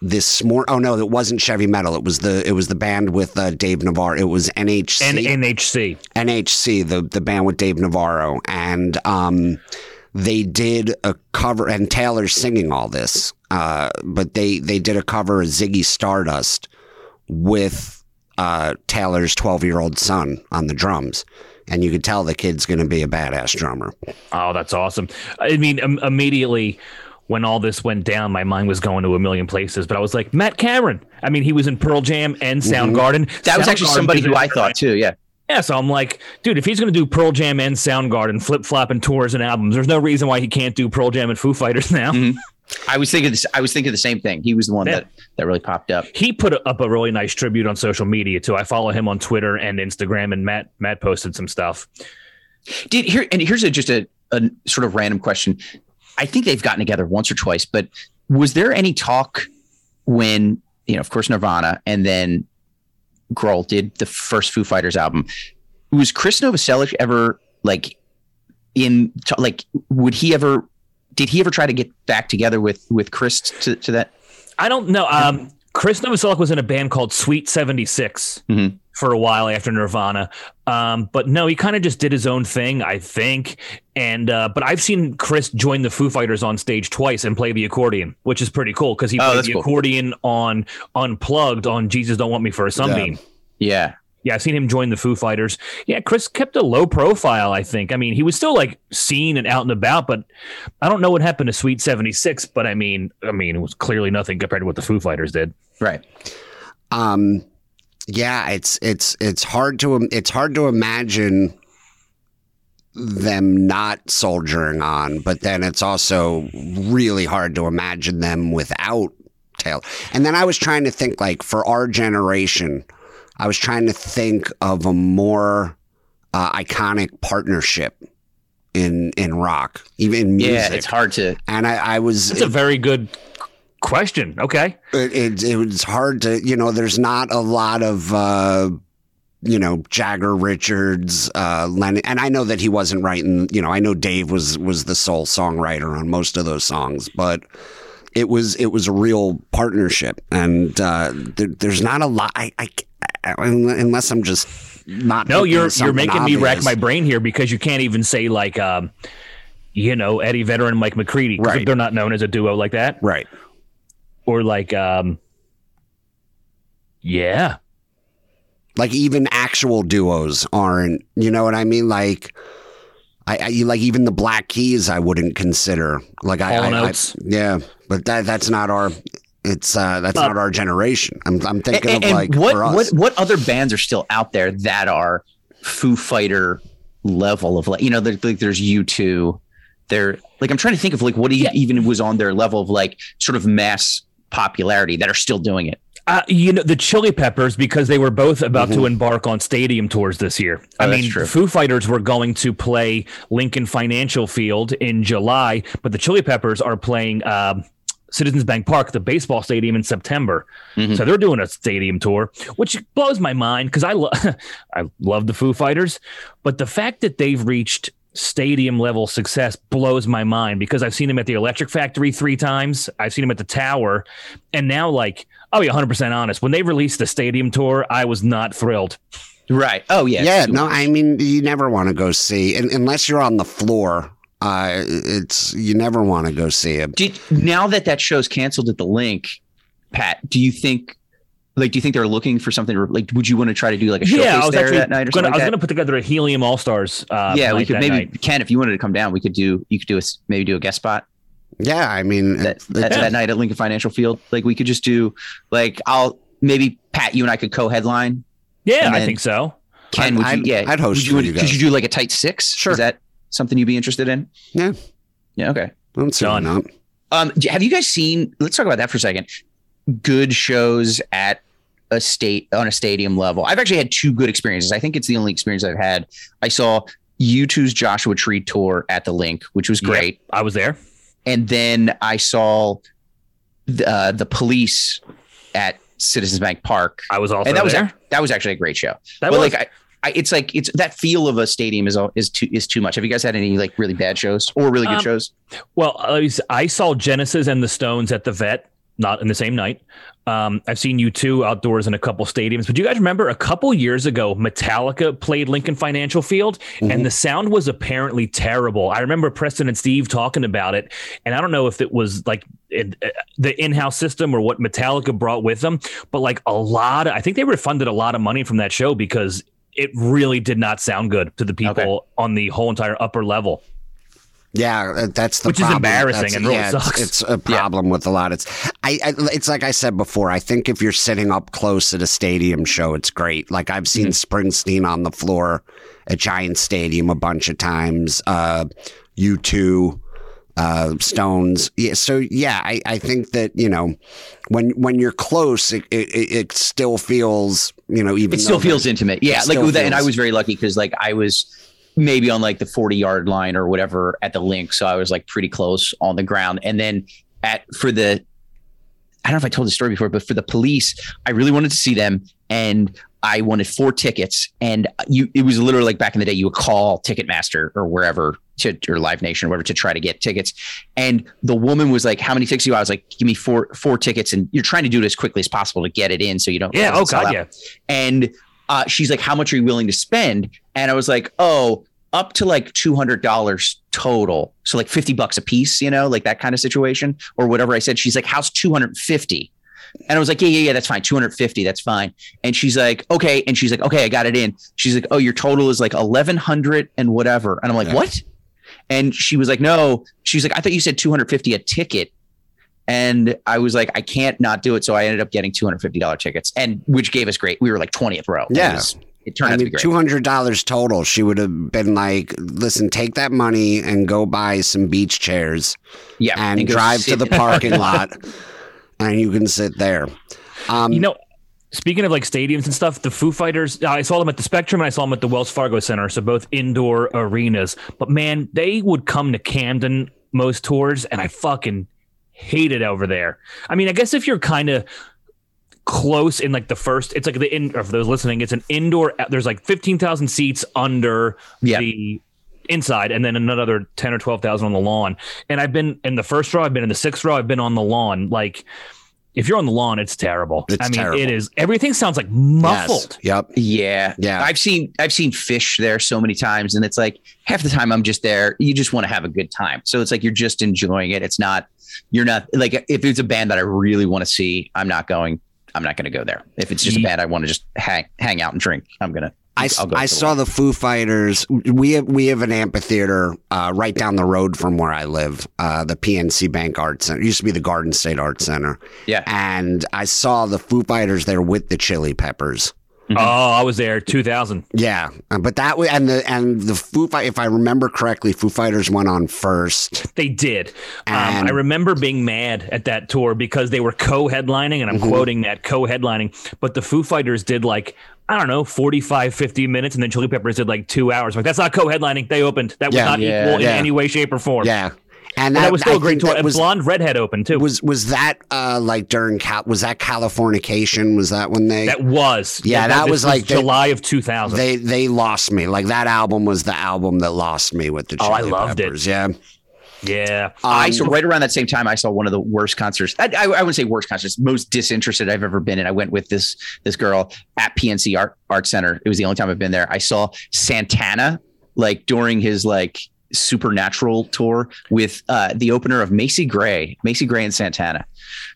this morning. Oh no, it wasn't Chevy Metal. It was the, it was the band with, uh, Dave Navarro. It was NHC. And NHC. NHC, the the band with Dave Navarro, and um, they did a cover, and Taylor's singing all this, uh, but they they did a cover of Ziggy Stardust with uh, Taylor's twelve year old son on the drums, and you could tell the kid's going to be a badass drummer. Oh, that's awesome. I mean, im- immediately when all this went down, my mind was going to a million places, but I was like, Matt Cameron. I mean, he was in Pearl Jam and Soundgarden. That was actually somebody who I thought too. Yeah. Yeah, so I'm like, dude, if he's going to do Pearl Jam and Soundgarden, flip flopping tours and albums, there's no reason why he can't do Pearl Jam and Foo Fighters now. Mhm. I was thinking this. I was thinking the same thing. He was the one Yeah. that that really popped up. He put up a really nice tribute on social media too. I follow him on Twitter and Instagram, and Matt Matt posted some stuff. Did here and here's a just a, a sort of random question. I think they've gotten together once or twice, but was there any talk when you know, of course, Nirvana and then Grohl did the first Foo Fighters album? Was Chris Novoselic ever like in like would he ever did he ever try to get back together with with Chris to, to that? I don't know. Um, Chris Novoselic was in a band called Sweet 76 Mhm. for a while after Nirvana. Um, but no, he kind of just did his own thing, I think. And uh, but I've seen Chris join the Foo Fighters on stage twice and play the accordion, which is pretty cool because he Oh, played the cool. accordion on Unplugged on Jesus Don't Want Me for a Sunbeam. Yeah. Yeah, I've seen him join the Foo Fighters. Yeah, Chris kept a low profile, I think. I mean, he was still like seen and out and about, but I don't know what happened to Sweet 76, but I mean, I mean, it was clearly nothing compared to what the Foo Fighters did. Right. Um, yeah, it's it's it's hard to it's hard to imagine them not soldiering on, but then it's also really hard to imagine them without Taylor. And then I was trying to think like for our generation, I was trying to think of a more uh, iconic partnership in in rock, even in music. Yeah, it's hard to And I, I was That's a very good question. Okay. it, it, it was hard to you know there's not a lot of uh you know jagger richards uh lennon and i know that he wasn't writing you know i know dave was was the sole songwriter on most of those songs but it was it was a real partnership and uh there, there's not a lot I, I I- unless i'm just not No, you're you're making me rack my brain here because you can't even say like um you know, Eddie Vedder and Mike McCready. Right. They're not known as a duo like that. right Or like um Yeah. like even actual duos aren't you know what i mean like I, I like even the Black Keys I wouldn't consider like I, I, I yeah but that that's not our it's uh that's Uh, not our generation I'm I'm thinking and, of and like what for us what what other bands are still out there that are Foo Fighter level of like you know there's like there's U two they're like I'm trying to think of like what e- even was on their level of like sort of mass popularity that are still doing it. Uh, you know the Chili Peppers because they were both about to embark on stadium tours this year. Mm-hmm. Oh, I mean, Foo Fighters were going to play Lincoln Financial Field in July, but the Chili Peppers are playing um, Citizens Bank Park, the baseball stadium, in September. Mhm. So they're doing a stadium tour, which blows my mind because I lo- [laughs] I love the Foo Fighters, but the fact that they've reached stadium level success blows my mind because I've seen them at the Electric Factory three times. I've seen them at the Tower, and now like I'll be 100 percent honest. When they released the stadium tour, I was not thrilled. Right. Oh yeah. Yeah, no. I mean, you never want to go see, un unless you're on the floor. Uh, it's you never want to go see it. Did now that that show's canceled at the Linc, Pat? Do you think? Like, do you think they're looking for something? Like, would you want to try to do like a showcase Yeah, I was there actually that night or gonna, something I was gonna put together a Helium All Stars. Uh. Yeah, we could maybe night. Ken, if you wanted to come down, we could do. You could do a maybe do a guest spot Yeah, I mean, that it- that, it- that night at Lincoln Financial Field. Like, we could just do like I'll maybe Pat, you and I could co-headline. Yeah, I think so. Ken, would you? I'd- yeah, I'd host Would you, for would, you could you do like a tight six? Sure. Is that something you'd be interested in? Yeah. Yeah. Okay. I'm saying Done. not. Um, have you guys seen? Let's talk about that for a second. Good shows at a state on a stadium level. I've actually had two good experiences. I think it's the only experience I've had. I saw U2's Joshua Tree tour at the Linc, which was Yep. great, I was there. and then I saw the, uh, the police at Citizens Bank Park, I was also and that was there. that was actually a great show. That but was like I, I, it's like it's that feel of a stadium is all- is too is too much. Have you guys had any like really bad shows or really good Um, shows? Well, I saw Genesis and the Stones at the Vet, not in the same night. Um, I've seen U2 outdoors in a couple stadiums, but do you guys remember a couple years ago, Metallica played Lincoln Financial Field, and the sound was apparently terrible. I remember Preston and Steve talking about it, and I don't know if it was like it, uh, the in-house system or what Metallica brought with them, but like a lot, of, I think they refunded a lot of money from that show because it really did not sound good to the people Okay. on the whole entire upper level. Yeah, uh, that's the Which is problem. embarrassing That's- and really yeah, it's- sucks. It's, a problem with a lot. It's I, I. It's like I said before. I think if you're sitting up close at a stadium show, it's great. Like I've seen Mm-hmm. Springsteen on the floor at Giant Stadium a bunch of times. Uh, U2. Uh, Stones, yeah. So yeah, I, I think that you know, when when you're close, it it, it still feels you know even It still feels intimate. Yeah, like with and I was very lucky because like I was maybe on like the 40 yard line or whatever at the Linc, so I was like pretty close on the ground. And then at for the, I don't know if I told this story before, but for the police, I really wanted to see them, and I wanted four tickets. And you, it was literally like back in the day, you would call Ticketmaster or wherever to or Live Nation or whatever to try to get tickets. And the woman was like, "How many tickets do you?" want?" I was like, "Give me four four tickets," and you're trying to do it as quickly as possible to get it in, so you don't. Yeah. Oh God. out Yeah. and uh, she's like, "How much are you willing to spend?" And I was like, "Oh, up to like two hundred dollars total, so like fifty bucks a piece, you know, like that kind of situation, or whatever." I said, she's like, "How's two hundred fifty? And I was like, "Yeah, yeah, yeah, that's fine. Two hundred fifty, that's fine." And she's like, "Okay," and she's like, "Okay, I got it in." She's like, "Oh, your total is like eleven hundred and whatever," and I'm like, Yeah. "What?" And she was like, "No," she's like, "I thought you said two hundred fifty a ticket." And I was like, I can't not do it. So I ended up getting $250 tickets and which gave us great. We were like 20th row. It Yeah. was- It turned I out to be mean, great. two hundred dollars total. She would have been like, "Listen, take that money and go buy some beach chairs yeah. and, go drive to the parking lot, and you can sit there." Um, You know, speaking of like stadiums and stuff, the Foo Fighters, I saw them at the Spectrum and I saw them at the Wells Fargo Center, so both indoor arenas. But man, they would come to Camden most tours, and I fucking hate it over there. I mean, I guess if you're kind of close in like the first, it's like the in, or for those listening, it's an indoor. There's like fifteen thousand seats under the inside and then another 10 or 12,000 on the lawn. And I've been in the first row, I've been in the sixth row, I've been on the lawn. Like if you're on the lawn, it's terrible. It's I mean, terrible. it is. Everything sounds like yes. muffled. Yep. Yeah. Yeah. I've seen I've seen Phish there so many times and it's like half the time I'm just there. You just want to have a good time. So it's like you're just enjoying it. It's not you're not like if it's a band that I really want to see, I'm not going I'm not going to go there. If it's just a band I want to just hang hang out and drink, I'm going to I, I saw the Foo Fighters. We have we have an amphitheater uh, right down the road from where I live, uh, the PNC Bank Arts Center. It used to be the Garden State Arts Center, Yeah. and I saw the Foo Fighters there with the Chili Peppers. Mhm. Oh, I was there 2000. Yeah, uh, but that was and the and the Foo Fight. If I remember correctly, Foo Fighters went on first. They did. Um, I remember being mad at that tour because they were co-headlining, and I'm Mhm. quoting that co-headlining. But the Foo Fighters did like I don't know, 45, 50 minutes, and then Chili Peppers did like two hours. Like that's not co-headlining. They opened. That was Yeah. not Yeah. equal in any way, shape, or form. Yeah, and And that, that was still I a great think tour. that Was, Blonde Redhead open too. was was that uh, like during Cal- was that Californication? Was that when they that was Yeah, that this was like they- July of 2000. they they lost me? Like that album was the album that lost me with the Oh, Chili I loved it. Peppers. Yeah, Yeah. I Um, so right around that same time, I saw one of the worst concerts. I, I, I wouldn't say worst concerts, most disinterested I've ever been in. I went with this this girl at PNC Art Art Center. It was the only time I've been there. I saw Santana like during his like supernatural tour with uh, the opener of Macy Gray, Macy Gray and Santana.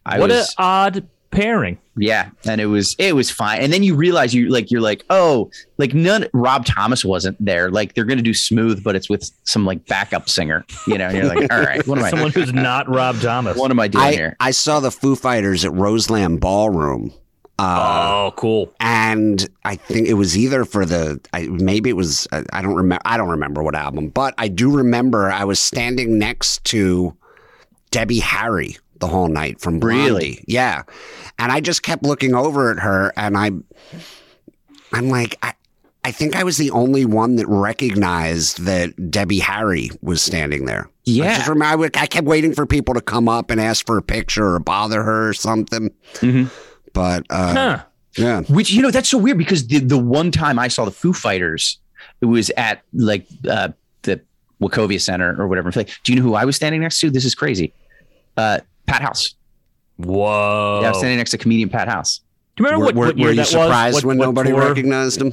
I what was an odd pairing. yeah, and it was it was fine. And then you realize you like you're like oh like none Rob Thomas wasn't there. Like they're gonna do smooth, but it's with some like backup singer. You know, and you're like all right, what am I? Someone who's not Rob Thomas. What am I doing I, here? I saw the Foo Fighters at Roseland Ballroom. Uh, oh, cool. and I think it was either for the I, maybe it was I I don't remember I don't remember what album, but I do remember I was standing next to Debbie Harry the whole night from Blondie. Really? yeah, and I just kept looking over at her, and I I'm like I. I think I was the only one that recognized that Debbie Harry was standing there. I Yeah. just remember I, would- I kept waiting for people to come up and ask for a picture or bother her or something. Mhm. But uh, Huh. yeah, Which you know that's so weird because the the one time I saw the Foo Fighters, it was at like uh, the Wachovia Center or whatever. Like, do you know who I was standing next to? This is crazy. Uh, Pat House. Whoa. Yeah, I was standing next to comedian Pat House. Do you remember were, what, were- what year were you that was? surprised What- when what nobody tour? recognized him?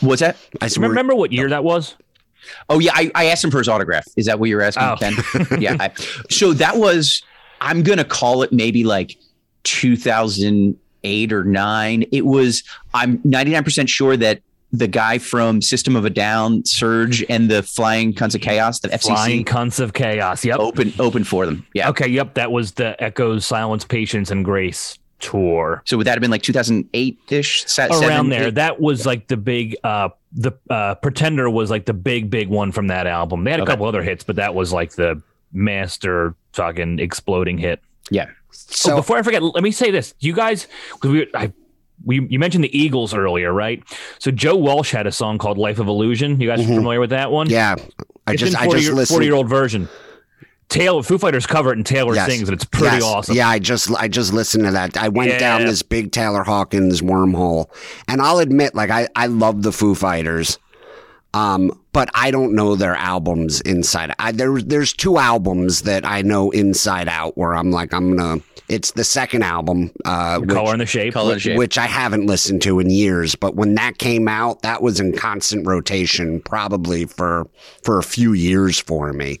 What's that? I s- Remember what year that was? Oh yeah, I, I asked him for his autograph. Is that what you're asking, Oh. Ken? [laughs] yeah. I, so that was I'm gonna call it maybe like 2008 or nine. It was I'm 99 percent sure that the guy from System of a Down, Serj, and the Flying Cunts of Chaos, the FCC, Flying Cunts of Chaos. Yep. open open for them. Yeah. Okay. Yep. That was the Echoes, Silence, Patience, and Grace tour. So would that have been like 2008 ish? Around there. That was like the big, uh, the uh, Pretender was like the big, big one from that album. They had a Okay. couple other hits, but that was like the master fucking exploding hit. Yeah. So oh, before I forget, let me say this: you guys, because we, I, we, you mentioned the Eagles earlier, right? So Joe Walsh had a song called "Life of Illusion." You guys Mhm. familiar with that one? yeah, I it's just in I just year, listened. 40 year old version. Taylor Foo Fighters cover it and Taylor Yes. sings, and it's pretty Yes. awesome. Yeah, I just I just listened to that. I went down this big Taylor Hawkins wormhole, and I'll admit, like I I love the Foo Fighters, um, but I don't know their albums inside. I, there there's two albums that I know inside out where I'm like I'm gonna. It's the second album, uh, which- color and the shape. Color and which, shape. which I haven't listened to in years. But when that came out, that was in constant rotation, probably for for a few years for me.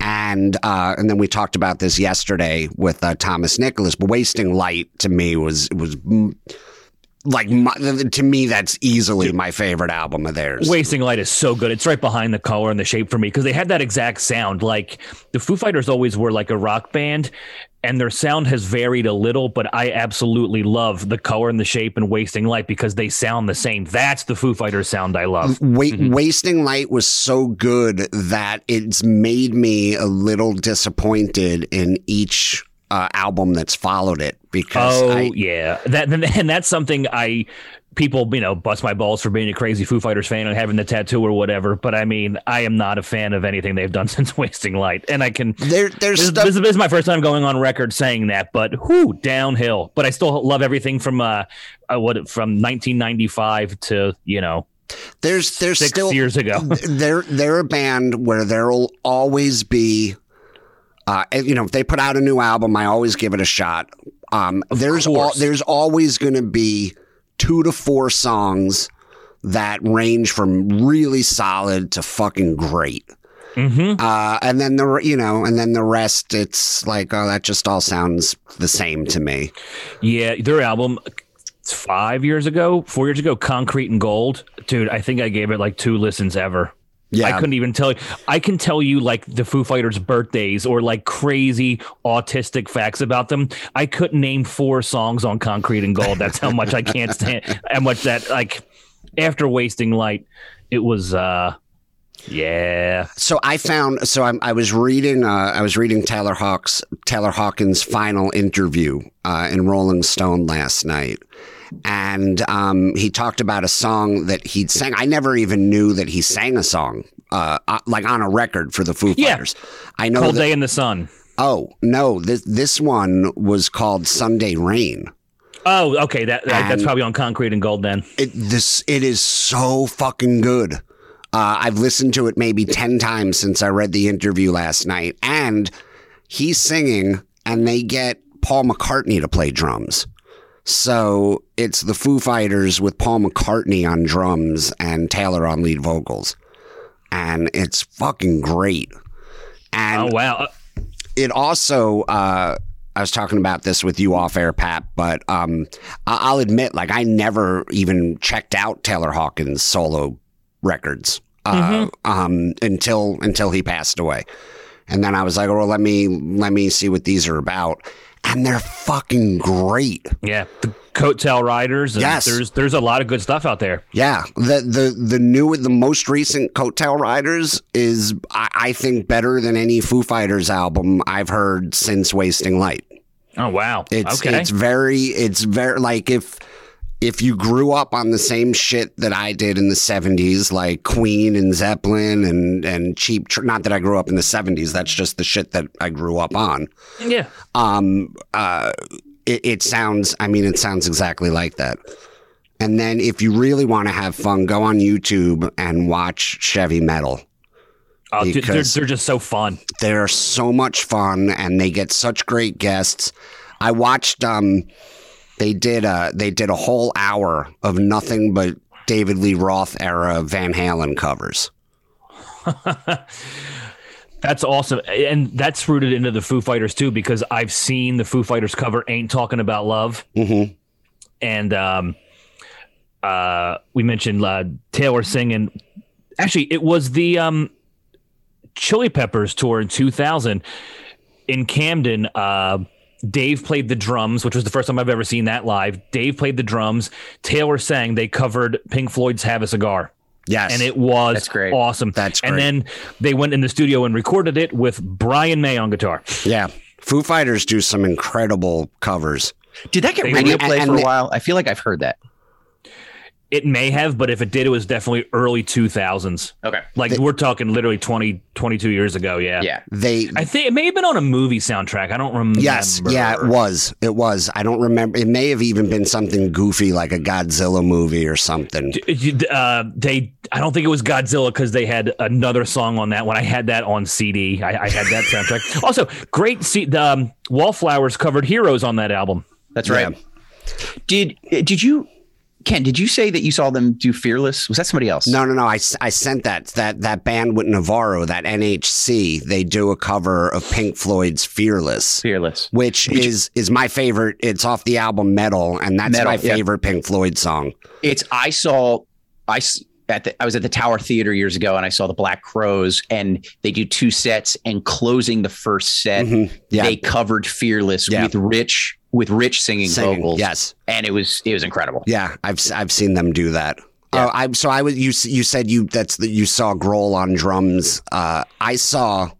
And uh, and then we talked about this yesterday with uh, Thomas Nicholas. But Wasting Light to me was was mm, like my, to me that's easily my favorite album of theirs. Wasting Light is so good. It's right behind the color and the shape for me because they had that exact sound. Like the Foo Fighters always were like a rock band, and their sound has varied a little, but I absolutely love the color and the shape and Wasting Light because they sound the same. That's the Foo Fighters sound I love. Wa- Mm-hmm. Wasting Light was so good that it's made me a little disappointed in each uh, album that's followed it because Oh I, yeah, that [laughs] and that's something I people you know bust my balls for being a crazy Foo Fighters fan and having the tattoo or whatever. But I mean, I am not a fan of anything they've done [laughs] since Wasting Light, and I can. there there's This, stuff this, this is my first time going on record saying that, but whoo, downhill. But I still love everything from uh, uh what from 1995 to you know there's there's six still years ago. [laughs] they're they're a band where there'll always be uh you know if they put out a new album I always give it a shot um there's al- there's always going to be two to four songs that range from really solid to fucking great hmm uh and then the you know and then the rest it's like oh that just all sounds the same to me Yeah, their album five years ago, four years ago, Concrete and Gold, dude. I think I gave it like two listens ever. Yeah I couldn't even tell you. I can tell you like the Foo Fighters' birthdays or like crazy autistic facts about them. I couldn't name four songs on Concrete and Gold. That's how [laughs] much I can't stand. How much that like after Wasting Light, it was. uh Yeah, So I found so I'm, I was reading uh, I was reading Taylor Hawks Taylor Hawkins' final interview uh, in Rolling Stone last night, and um, he talked about a song that he'd sang. I never even knew that he sang a song uh, uh, like on a record for the Foo Yeah. Fighters. I know. Cold that- Day in the Sun. oh no, this this one was called Sunday Rain. Oh, okay. That, that that's probably on Concrete and Gold then. It this it is so fucking good. Uh, I've listened to it maybe 10 times since I read the interview last night. And he's singing, and they get Paul McCartney to play drums. So it's the Foo Fighters with Paul McCartney on drums and Taylor on lead vocals. And it's fucking great. And Oh wow. Uh, it also uh I was talking about this with you off air, Pat, but um, I'll admit, like, I never even checked out Taylor Hawkins' solo records uh, um, until until he passed away, and then I was like, "Oh, well, let me let me see what these are about," and they're fucking great. Yeah, the coattail riders. And Yes. there's there's a lot of good stuff out there. Yeah, the the the new the most recent Coattail Riders is I, I think better than any Foo Fighters album I've heard since Wasting Light. Oh wow. It's okay. it's very it's very like if if you grew up on the same shit that I did in the 70s like Queen and Zeppelin and and cheap tr- not that I grew up in the 70s that's just the shit that I grew up on yeah. um uh it, it sounds I mean it sounds exactly like that and then if you really want to have fun go on YouTube and watch Chevy Metal Oh, dude, they're, they're just so fun. they're so much fun and they get such great guests. I watched um they did a they did a whole hour of nothing but David Lee Roth era Van Halen covers. [laughs] That's awesome, and that's rooted into the Foo Fighters too, because I've seen the Foo Fighters cover "Ain't Talking About Love," Mhm. and um, uh, we mentioned uh, Taylor singing. Actually, it was the um, Chili Peppers tour in 2000 in Camden. Uh, Dave played the drums, which was the first time I've ever seen that live. Dave played the drums. Taylor sang. They covered Pink Floyd's "Have a Cigar." Yes. and it was That's great. awesome. That's And then they went in the studio and recorded it with Brian May on guitar. yeah. Foo Fighters do some incredible covers. Did that get radio and- play for a while? I feel like I've heard that. It may have, but if it did, it was definitely early 2000s. Okay. Like we're talking literally 20, 22 years ago. Yeah. Yeah. They I think it may have been on a movie soundtrack. I don't remember. Yes, yeah, it was. It was. I don't remember. It may have even been something goofy like a Godzilla movie or something. Uh, they, I don't think it was Godzilla because they had another song on that one. I had that on CD. I, I had that soundtrack. [laughs] Also, great. See, the um, Wallflowers covered "Heroes" on that album. That's right. Did did you Ken, did you say that you saw them do Fearless? Was that somebody else? No, no, no. I, I sent that that that band with Navarro, that NHC. They do a cover of Pink Floyd's "Fearless," Fearless. which is is my favorite. It's off the album Meddle, and that's Meddle, my yeah. favorite Pink Floyd song. It's I saw I at the, I was at the Tower Theater years ago and I saw the Black Crowes and they do two sets and closing the first set Mhm. Yeah, they covered Fearless Yeah. with Rich with Rich singing, Singing, vocals. Yes, and it was it was incredible. yeah. I've I've seen them do that. Yeah. Oh, I so I was you you said you that's the you saw Grohl on drums. Uh, I saw.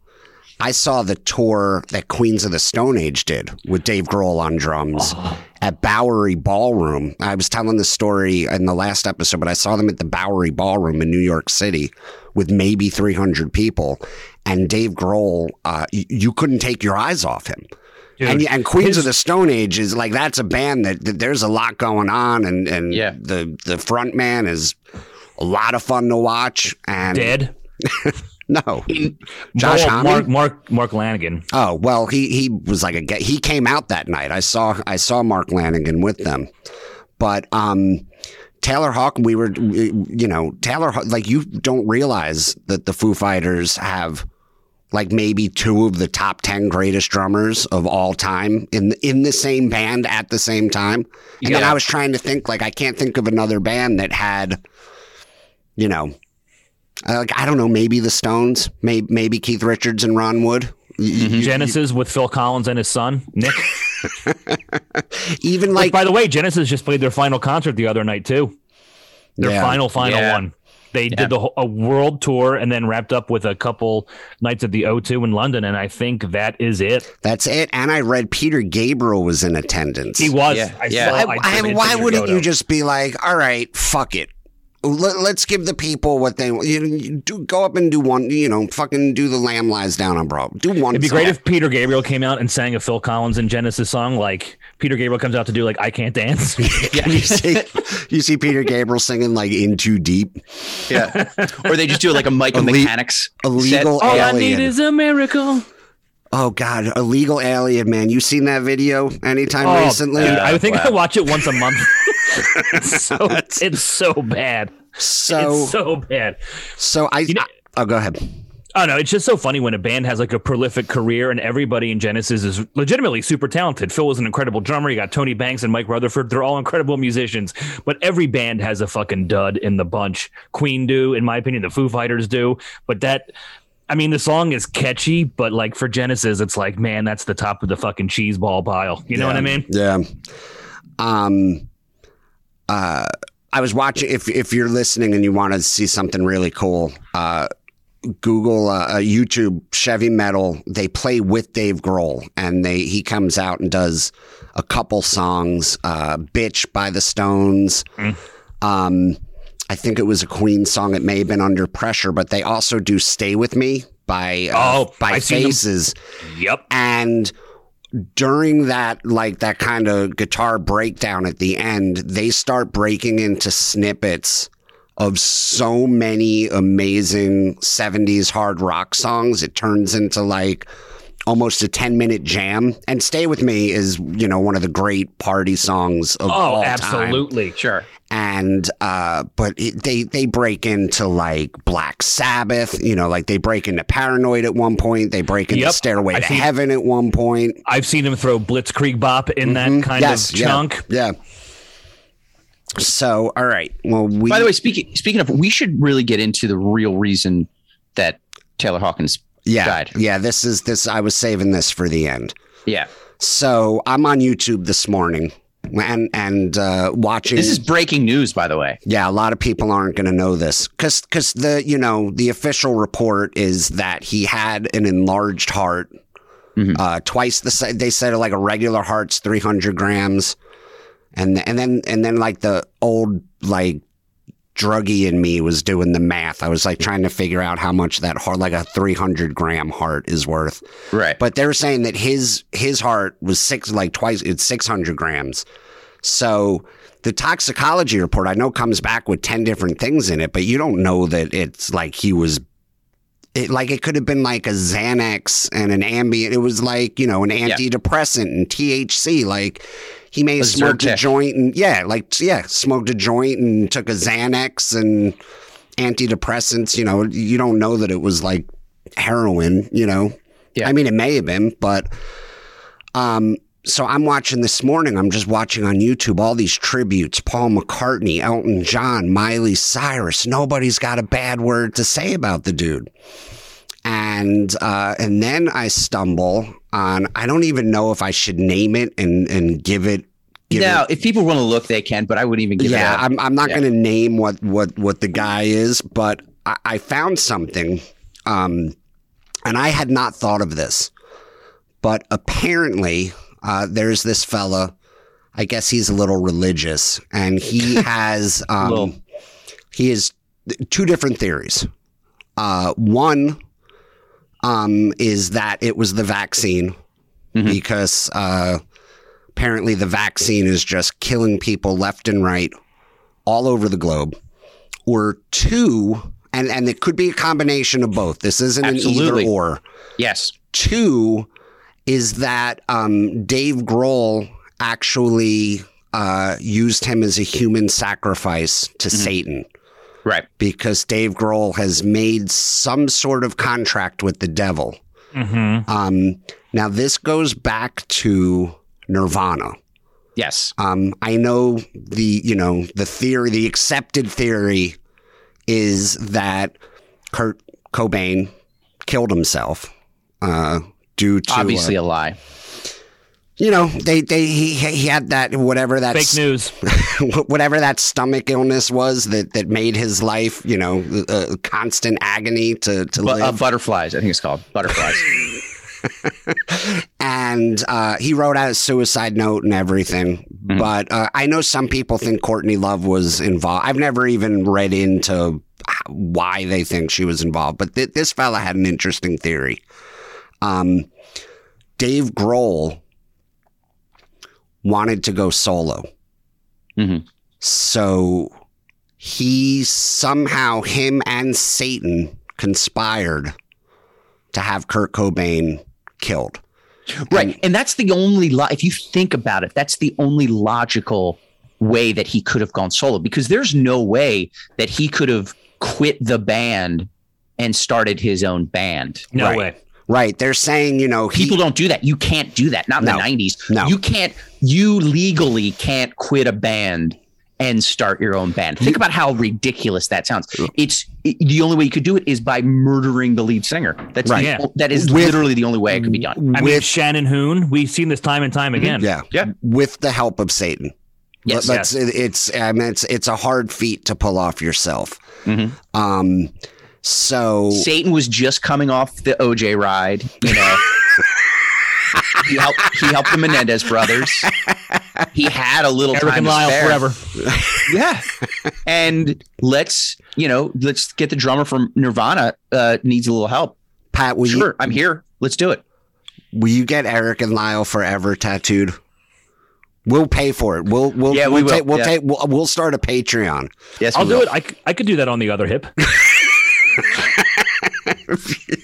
I saw the tour that Queens of the Stone Age did with Dave Grohl on drums [gasps] at Bowery Ballroom. I was telling the story in the last episode, but I saw them at the Bowery Ballroom in New York City with maybe 300 people. And Dave Grohl, uh, you couldn't take your eyes off him. And, and Queens his- of the Stone Age is like that's a band that, that there's a lot going on, and and Yeah. the the front man is a lot of fun to watch. And Dead. [laughs] no, Josh Homme? Mark, Mark, Mark Lanegan. Oh well, he he was like a he came out that night. I saw I saw Mark Lanegan with them, but um, Taylor Hawk. We were you know Taylor like you don't realize that the Foo Fighters have like maybe two of the top ten greatest drummers of all time in in the same band at the same time. And then I was trying to think like I can't think of another band that had, you know. Like I don't know, maybe the Stones, maybe maybe Keith Richards and Ron Wood. Mm-hmm. You- you- Genesis with Phil Collins and his son Nick. [laughs] even Like, like by the way, Genesis just played their final concert the other night too. Their Yeah. final, final Yeah. one. They Yeah. did the whole, a world tour and then wrapped up with a couple nights at the O2 in London, and I think that is it. That's it. And I read Peter Gabriel was in attendance. He was. Yeah, I yeah. saw. I, I I- why wouldn't you just be like, all right, fuck it. Let, us give the people what they you, you do. Go up and do one. You know, fucking do the lamb lies down on bro. Do one. It'd be song. great if Peter Gabriel came out and sang a Phil Collins and Genesis song. Like Peter Gabriel comes out to do like I Can't Dance. [laughs] yeah. you [laughs] see, you see Peter Gabriel singing like "In Too Deep." Yeah, or they just do like a Michael Alle- Mechanics. Illegal set. All I need is a miracle. oh God, illegal alien man. You seen that video anytime Oh, recently? dude, I think wow. I watch it once a month. [laughs] it's so it's so bad. so It's so bad. so I, know- I. Oh, go ahead. Oh no, it's just so funny when a band has like a prolific career and everybody in Genesis is legitimately super talented. Phil was an incredible drummer. You got Tony Banks and Mike Rutherford. They're all incredible musicians. But every band has a fucking dud in the bunch. Queen do, in my opinion, the Foo Fighters do. But that I mean, the song is catchy, but like for Genesis, it's like, man, that's the top of the fucking cheese ball pile. You know what I mean? Yeah. Um. Uh. I was watching. If if you're listening and you want to see something really cool, uh, Google uh, uh, YouTube Chevy Metal. They play with Dave Grohl, and they he comes out and does a couple songs. Uh, "Bitch" by the Stones. Um, I think it was a Queen song. It may have been Under Pressure, but they also do "Stay with Me" by uh, Oh, by I've. Faces Yep. and during that like that kind of guitar breakdown at the end they start breaking into snippets of so many amazing 70s hard rock songs. It turns into like almost a 10 minute jam and stay with me is you know one of the great party songs of Oh, all time absolutely. Sure. and uh but it, they they break into like black sabbath you know like they break into paranoid at one point they break into Yep. stairway I've to seen- heaven at one point I've seen him throw Blitzkrieg Bop in that kind Mm-hmm. yes of yeah, chunk. yeah so all right well we By the way, speaking speaking of, we should really get into the real reason that Taylor Hawkins yeah yeah this is this i was saving this for the end Yeah. so i'm on youtube this morning and and uh watching This is breaking news, by the way. Yeah, a lot of people aren't going to know this because because the you know the official report is that he had an enlarged heart, uh, twice the si- they said like a regular heart's three hundred grams, and and then and then like the old like druggie in me was doing the math. I was like mm-hmm. trying to figure out how much that heart like a three hundred gram heart is worth. Right. But they were saying that his his heart was six like twice it's six hundred grams. So the toxicology report I know comes back with ten different things in it, but you don't know that it's like he was. It, like it could have been like a Xanax and an Ambien. It was like you know an antidepressant and THC. Like he may have A smoked a joint and yeah, like yeah, smoked a joint and took a Xanax and antidepressants. You know, you don't know that it was like heroin. You know, Yeah. I mean, it may have been, but um, so I'm watching this morning. I'm just watching on YouTube all these tributes: Paul McCartney, Elton John, Miley Cyrus. Nobody's got a bad word to say about the dude. And uh, and then I stumble on. I don't even know if I should name it and and give it. Give now, it, if people want to look, they can, but I wouldn't even give yeah. I'm I'm not Yeah. going to name what what what the guy is, but I, I found something, um, and I had not thought of this, but apparently uh, there's this fella. I guess he's a little religious, and he [laughs] has um, he has two different theories. Uh, one um, is that it was the vaccine because uh, apparently the vaccine is just killing people left and right all over the globe. Or two, and, and it could be a combination of both. This isn't Absolutely. an either or. yes. Two is that um, Dave Grohl actually uh, used him as a human sacrifice to Satan Right. because Dave Grohl has made some sort of contract with the devil. Mm-hmm. Um, now, this goes back to Nirvana. Yes. Um, I know the you know the theory, the accepted theory is that Kurt Cobain killed himself uh, due to uh, Obviously a lie. you know they they he, he had that whatever that Fake news. [laughs] whatever that stomach illness was that that made his life you know a, a constant agony to to But, uh, live. butterflies, I think it's called butterflies. [laughs] and uh, he wrote out a suicide note and everything. But uh, I know some people think Courtney Love was involved. I've never even read into why they think she was involved, but th- this fella had an interesting theory. Um, Dave Grohl wanted to go solo. Mhm. So he somehow, him and Satan conspired to have Kurt Cobain killed. Right. And that's the only, lo- if you think about it, that's the only logical way that he could have gone solo because there's no way that he could have quit the band and started his own band. No Right. way. Right. They're saying, you know, he, People don't do that. You can't do that. Not in No. the 90s. No. You can't, you legally can't quit a band and start your own band. Think about how ridiculous that sounds. It's it, the only way you could do it is by murdering the lead singer. That's Right. the, Yeah. that is With- literally the only way it could be done. I mean, with, Shannon Hoon, we've seen this time and time again. yeah, Yeah. with the help of Satan. Yes. Let's, it- it's, I mean, it's, it's a hard feat to pull off yourself. Mhm. Um, so Satan was just coming off the OJ ride, you know. [laughs] he helped he helped the Menendez brothers. He had a little Eric time and Lyle spare. forever. [laughs] Yeah. And let's, you know, let's get the drummer from Nirvana uh needs a little help. Pat, will Sure, you, I'm here. Let's do it. will you get Eric and Lyle forever tattooed? We'll pay for it. We'll, we'll, Yeah, we we'll will. take, we'll Yeah. take, we'll, we'll start a Patreon. Yes, I'll we do will. it. I, c- I could do that on the other hip. [laughs] [laughs]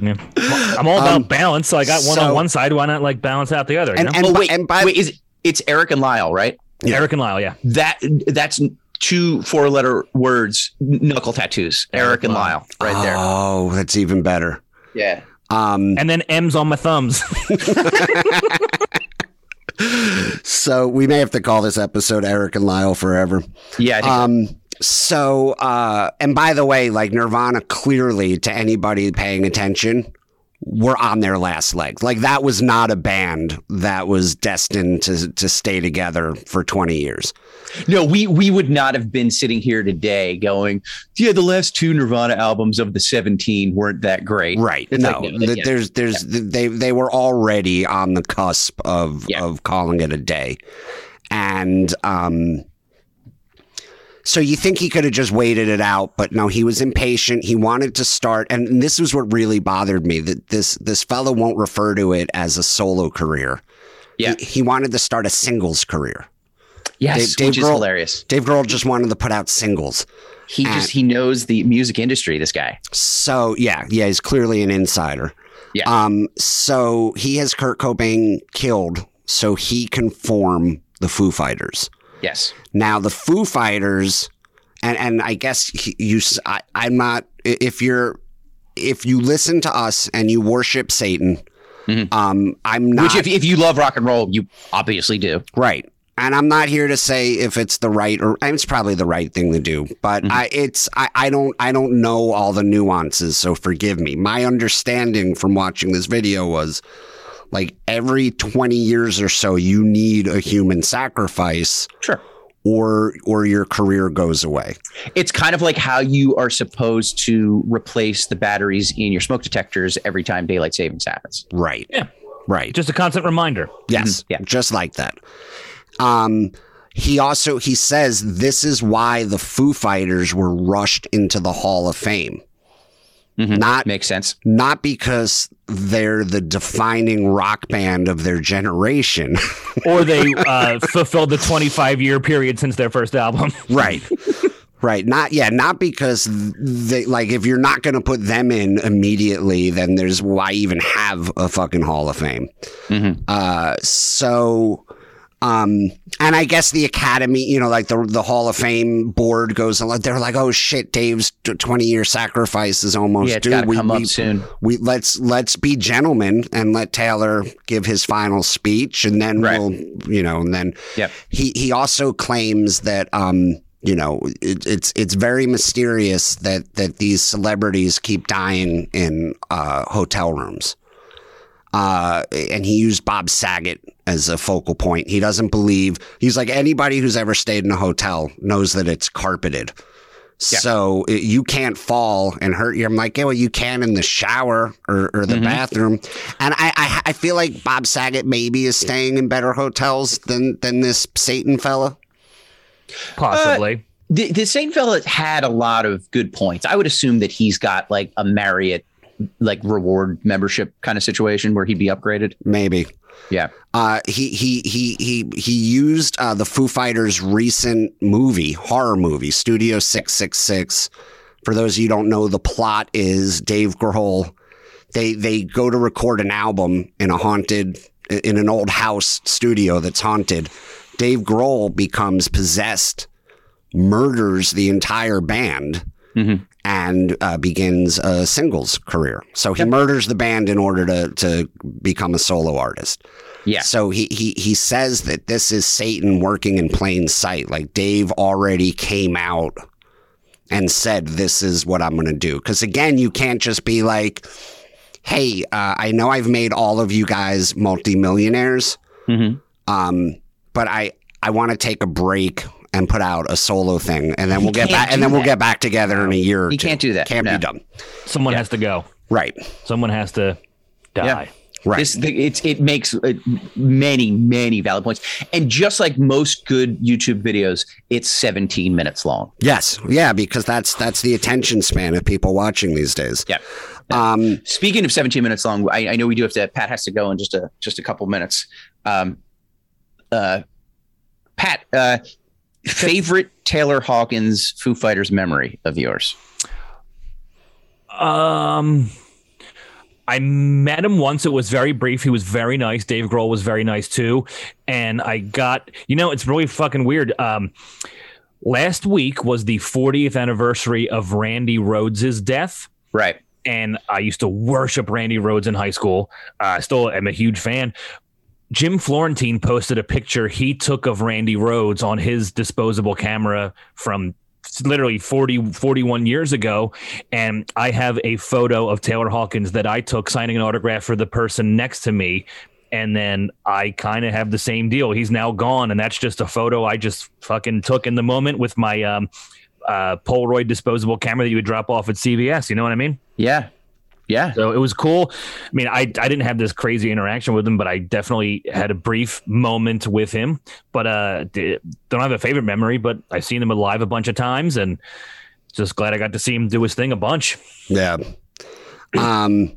Yeah. I'm all about Um, balance, so I got one so- on one side. Why not like balance out the other? You And, know? and, Oh wait, and by, wait, is it's Eric and Lyle, right? yeah. Eric and Lyle, yeah. That that's two four letter words, knuckle tattoos. Eric and Lyle, right there. Oh, that's even better. Yeah. Um, And then M's on my thumbs. [laughs] [laughs] so we may have to call this episode Eric and Lyle forever. Yeah, I think Um, so, uh, and by the way, like Nirvana clearly to anybody paying attention, were on their last legs. Like that was not a band that was destined to, to stay together for 20 years. No, we we would not have been sitting here today going, yeah, the last two Nirvana albums of the 17 weren't that great. Right. It's no, like, no, yeah. there's, there's, they, they were already on the cusp of, Yeah. of calling it a day. And, um, so you think he could have just waited it out, but no, he was impatient. He wanted to start, and this was what really bothered me that this this fellow won't refer to it as a solo career. Yeah. he, he wanted to start a singles career. Yes, Dave- Dave which is Grohl- hilarious. Dave Grohl just wanted to put out singles. He and- just he knows the music industry, this guy. So yeah, yeah, he's clearly an insider. Yeah. Um. So he has Kurt Cobain killed, so he can form the Foo Fighters. Yes. Now the Foo Fighters, and and I guess you, I, am not. If you're, if you listen to us and you worship Satan, Mhm. um, I'm not Which if if you love rock and roll, you obviously do. right. And I'm not here to say if it's the right or it's probably the right thing to do, but I it's I, I don't I don't know all the nuances, so forgive me. My understanding from watching this video was like every 20 years or so you need a human sacrifice Sure. or or your career goes away. It's kind of like how you are supposed to replace the batteries in your smoke detectors every time daylight savings happens. Right. Yeah. Right. Just a constant reminder. yes. yeah. Just like that. Um he also he says this is why the Foo Fighters were rushed into the Hall of Fame. Mhm. Not Makes sense. not because they're the defining rock band of their generation. [laughs] Or they uh, fulfilled the 25 year period since their first album. [laughs] right. Right. Not yeah, not because they like if you're not going to put them in immediately then there's why even have a fucking Hall of Fame. Mhm. Uh so um and I guess the academy, you know, like the the Hall of Fame board goes along they're like, "Oh shit, Dave's 20 year sacrifice is almost Yeah, due. We- come up soon. we let's let's be gentlemen and let Taylor give his final speech and then Right. we'll you know and then Yep. he he also claims that um you know it, it's it's very mysterious that that these celebrities keep dying in uh hotel rooms uh and he used Bob Saget as a focal point he doesn't believe he's like anybody who's ever stayed in a hotel knows that it's carpeted So it, you can't fall and hurt you. I'm like, yeah, well, you can in the shower or, or the mm-hmm. bathroom. And I, I I feel like Bob Saget maybe is staying in better hotels than than this Satan fella. Possibly. Uh, the, the Saint fella had a lot of good points. I would assume that he's got like a Marriott like reward membership kind of situation where he'd be upgraded. Maybe. Yeah. Uh, he he he he he used uh, the Foo Fighters' recent movie, horror movie, Studio Six Six Six. For those of you who don't know, the plot is Dave Grohl. They they go to record an album in a haunted in an old house studio that's haunted. Dave Grohl becomes possessed, murders the entire band, and uh, begins a singles career. So he murders the band in order to to become a solo artist. Yeah. So he he he says that this is Satan working in plain sight. Like Dave already came out and said, "This is what I'm going to do." Because again, you can't just be like, "Hey, uh, I know I've made all of you guys multimillionaires, Mhm. um, but I I want to take a break." And put out a solo thing, and then we'll get back, and do then we'll that. get back together in a year or He two. can't do that. Can't No. be done. Someone has to go. Right. Someone has to die. Yeah. Right. This it's it makes uh, many many valid points, and just like most good YouTube videos, it's 17 minutes long. yes. Yeah. Because that's that's the attention span of people watching these days. Yeah. Um. Speaking of 17 minutes long, I, I know we do have to. Pat has to go in just a just a couple minutes. Um, uh, Pat, uh, favorite Taylor Hawkins Foo Fighters memory of yours? Um, I met him once. It was very brief. He was very nice. Dave Grohl was very nice too. And I got, you know, it's really fucking weird. Um, last week was the 40th anniversary of Randy Rhoads's death. Right. and I used to worship Randy Rhoads in high school. Uh, I still am a huge fan. Jim Florentine posted a picture he took of Randy Rhoads on his disposable camera from literally 40 41 years ago and I have a photo of Taylor Hawkins that I took signing an autograph for the person next to me and then I kind of have the same deal. He's now gone and that's just a photo I just fucking took in the moment with my um uh Polaroid disposable camera that you would drop off at CVS, you know what I mean? Yeah. Yeah. So it was cool. I mean, I, I didn't have this crazy interaction with him, but I definitely had a brief moment with him. But uh, don't have a favorite memory, but I've seen him live a bunch of times, and just glad I got to see him do his thing a bunch. Yeah. Um.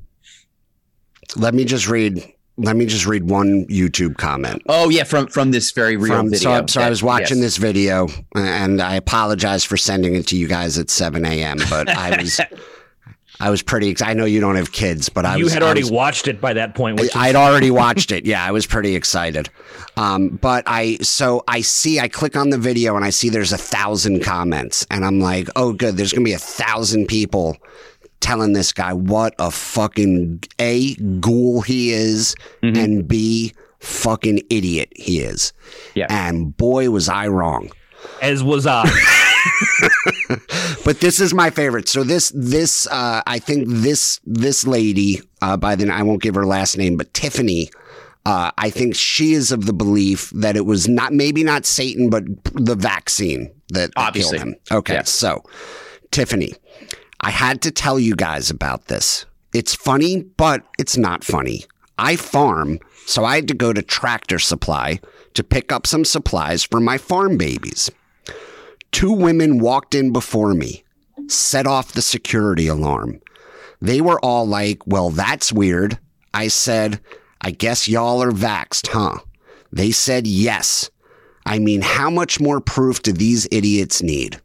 Let me just read. Let me just read one YouTube comment. Oh yeah, from from this very real From, video. so, so I was watching yes. this video, and I apologize for sending it to you guys at 7 a.m. But I was, [laughs] I was pretty. ex- I know you don't have kids, but I you was. had I already was- watched it by that point, which is- I'd already watched it. Yeah, I was pretty excited. Um, but I so I see I click on the video and I see there's a thousand comments and I'm like, oh good, there's gonna be a thousand people telling this guy what a fucking a ghoul he is and b fucking idiot he is. Yeah. And boy was I wrong. as was I. [laughs] But this is my favorite. So this this uh, I think this this lady uh, by the I won't give her last name, but Tiffany. Uh, I think she is of the belief that it was not maybe not Satan, but the vaccine that, that Obviously. killed him. Okay, Yeah. so Tiffany, I had to tell you guys about this. It's funny, but it's not funny. I farm, so I had to go to Tractor Supply to pick up some supplies for my farm babies. Two women walked in before me, set off the security alarm. They were all like, Well, that's weird. I said, I guess y'all are vaxed, huh? They said yes. I mean, how much more proof do these idiots need?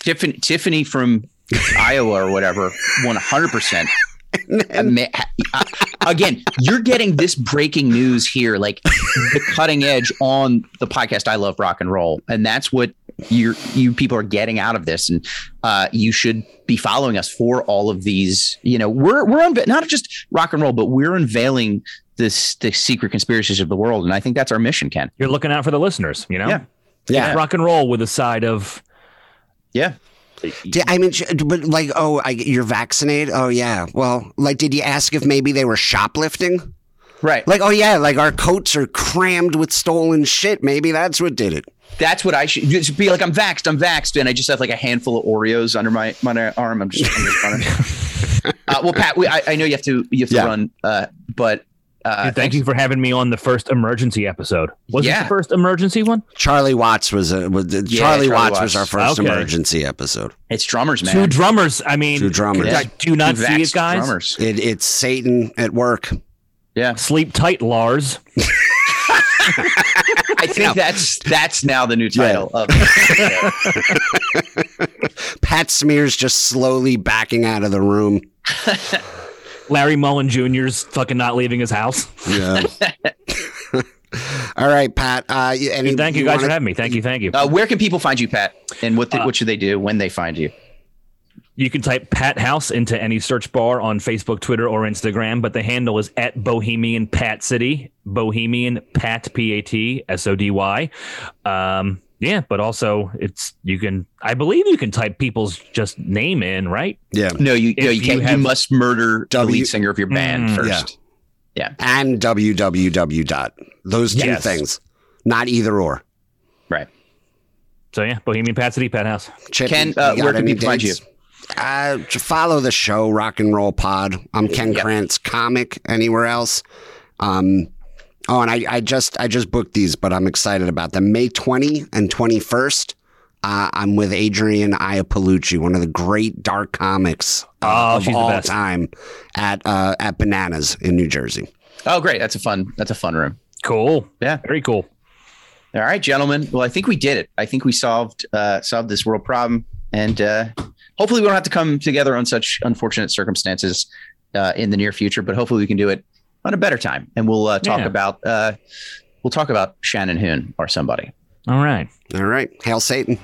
Tiffany, Tiffany from Iowa or whatever, 100%. Then- Again, you're getting this breaking news here, like the cutting edge on the podcast. I love rock and roll, and that's what you you people are getting out of this, and uh, you should be following us for all of these. You know, we're we're unve- not just rock and roll, but we're unveiling this the secret conspiracies of the world, and I think that's our mission, Ken. You're looking out for the listeners, you know. Yeah, yeah. Rock and roll with a side of yeah I mean, but like, oh, I, you're vaccinated? Oh, yeah. Well, like, did you ask if maybe they were shoplifting? Right. Like, oh yeah, like our coats are crammed with stolen shit. Maybe that's what did it. That's what I should just be like. I'm vaxxed. I'm vaxxed, and I just have like a handful of Oreos under my my arm. I'm just. I'm just running. uh, well, Pat, we, I, I know you have to you have to Yeah. run, uh, but uh, Thank thanks. you for having me on the first emergency episode. Was it the first emergency one? Charlie Watts was a was, Charlie, Charlie Watts, Watts. was our first Okay. emergency episode. It's drummers, man. Two drummers. I mean, Two drummers. I do not Two see it, vaxxed guys. Drummers. It, it's Satan at work. Yeah, Sleep tight, Lars. [laughs] I think that's that's now the new title of. [laughs] Pat Smear's just slowly backing out of the room. [laughs] Larry Mullen Jr.'s fucking not leaving his house. Yeah. [laughs] [laughs] All right, Pat. Uh, any, Thank you guys wanna- for having me. Thank you. Thank you. Uh, where can people find you, Pat? And what the, Uh, what should they do when they find you? You can type Pat House into any search bar on Facebook, Twitter, or Instagram, but the handle is at Bohemian Patsody, Bohemian Pat P A T S O D Y. Um, yeah, but also it's you can I believe you can type people's just name in, right? Yeah. No, you no, you you can't. You, must murder the lead singer of your band Mm, first. And www dot. Those two Yes. things. Not either or. Right. So yeah, Bohemian Patsody, Pat Chip, Ken, uh, where can any people find dates? Uh, to follow the show, Rock and Roll Pod. I'm Ken Yep. Krantz, comic. Anywhere else? Um, oh, and I, I just I just booked these, but I'm excited about them. May 20 and 21st. Uh, I'm with Adrienne Iapalucci, one of the great dark comics uh, Oh, of she's the all best. time, at uh, at Bananas in New Jersey. Oh, great. That's a fun. That's a fun room. Cool. Yeah. Very cool. All right, gentlemen. Well, I think we did it. I think we solved uh, solved this world problem, and uh, hopefully, we don't have to come together on such unfortunate circumstances uh, in the near future. But hopefully, we can do it on a better time, and we'll uh, talk Yeah. about uh, we'll talk about Shannon Hoon or somebody. All right. All right, hail Satan.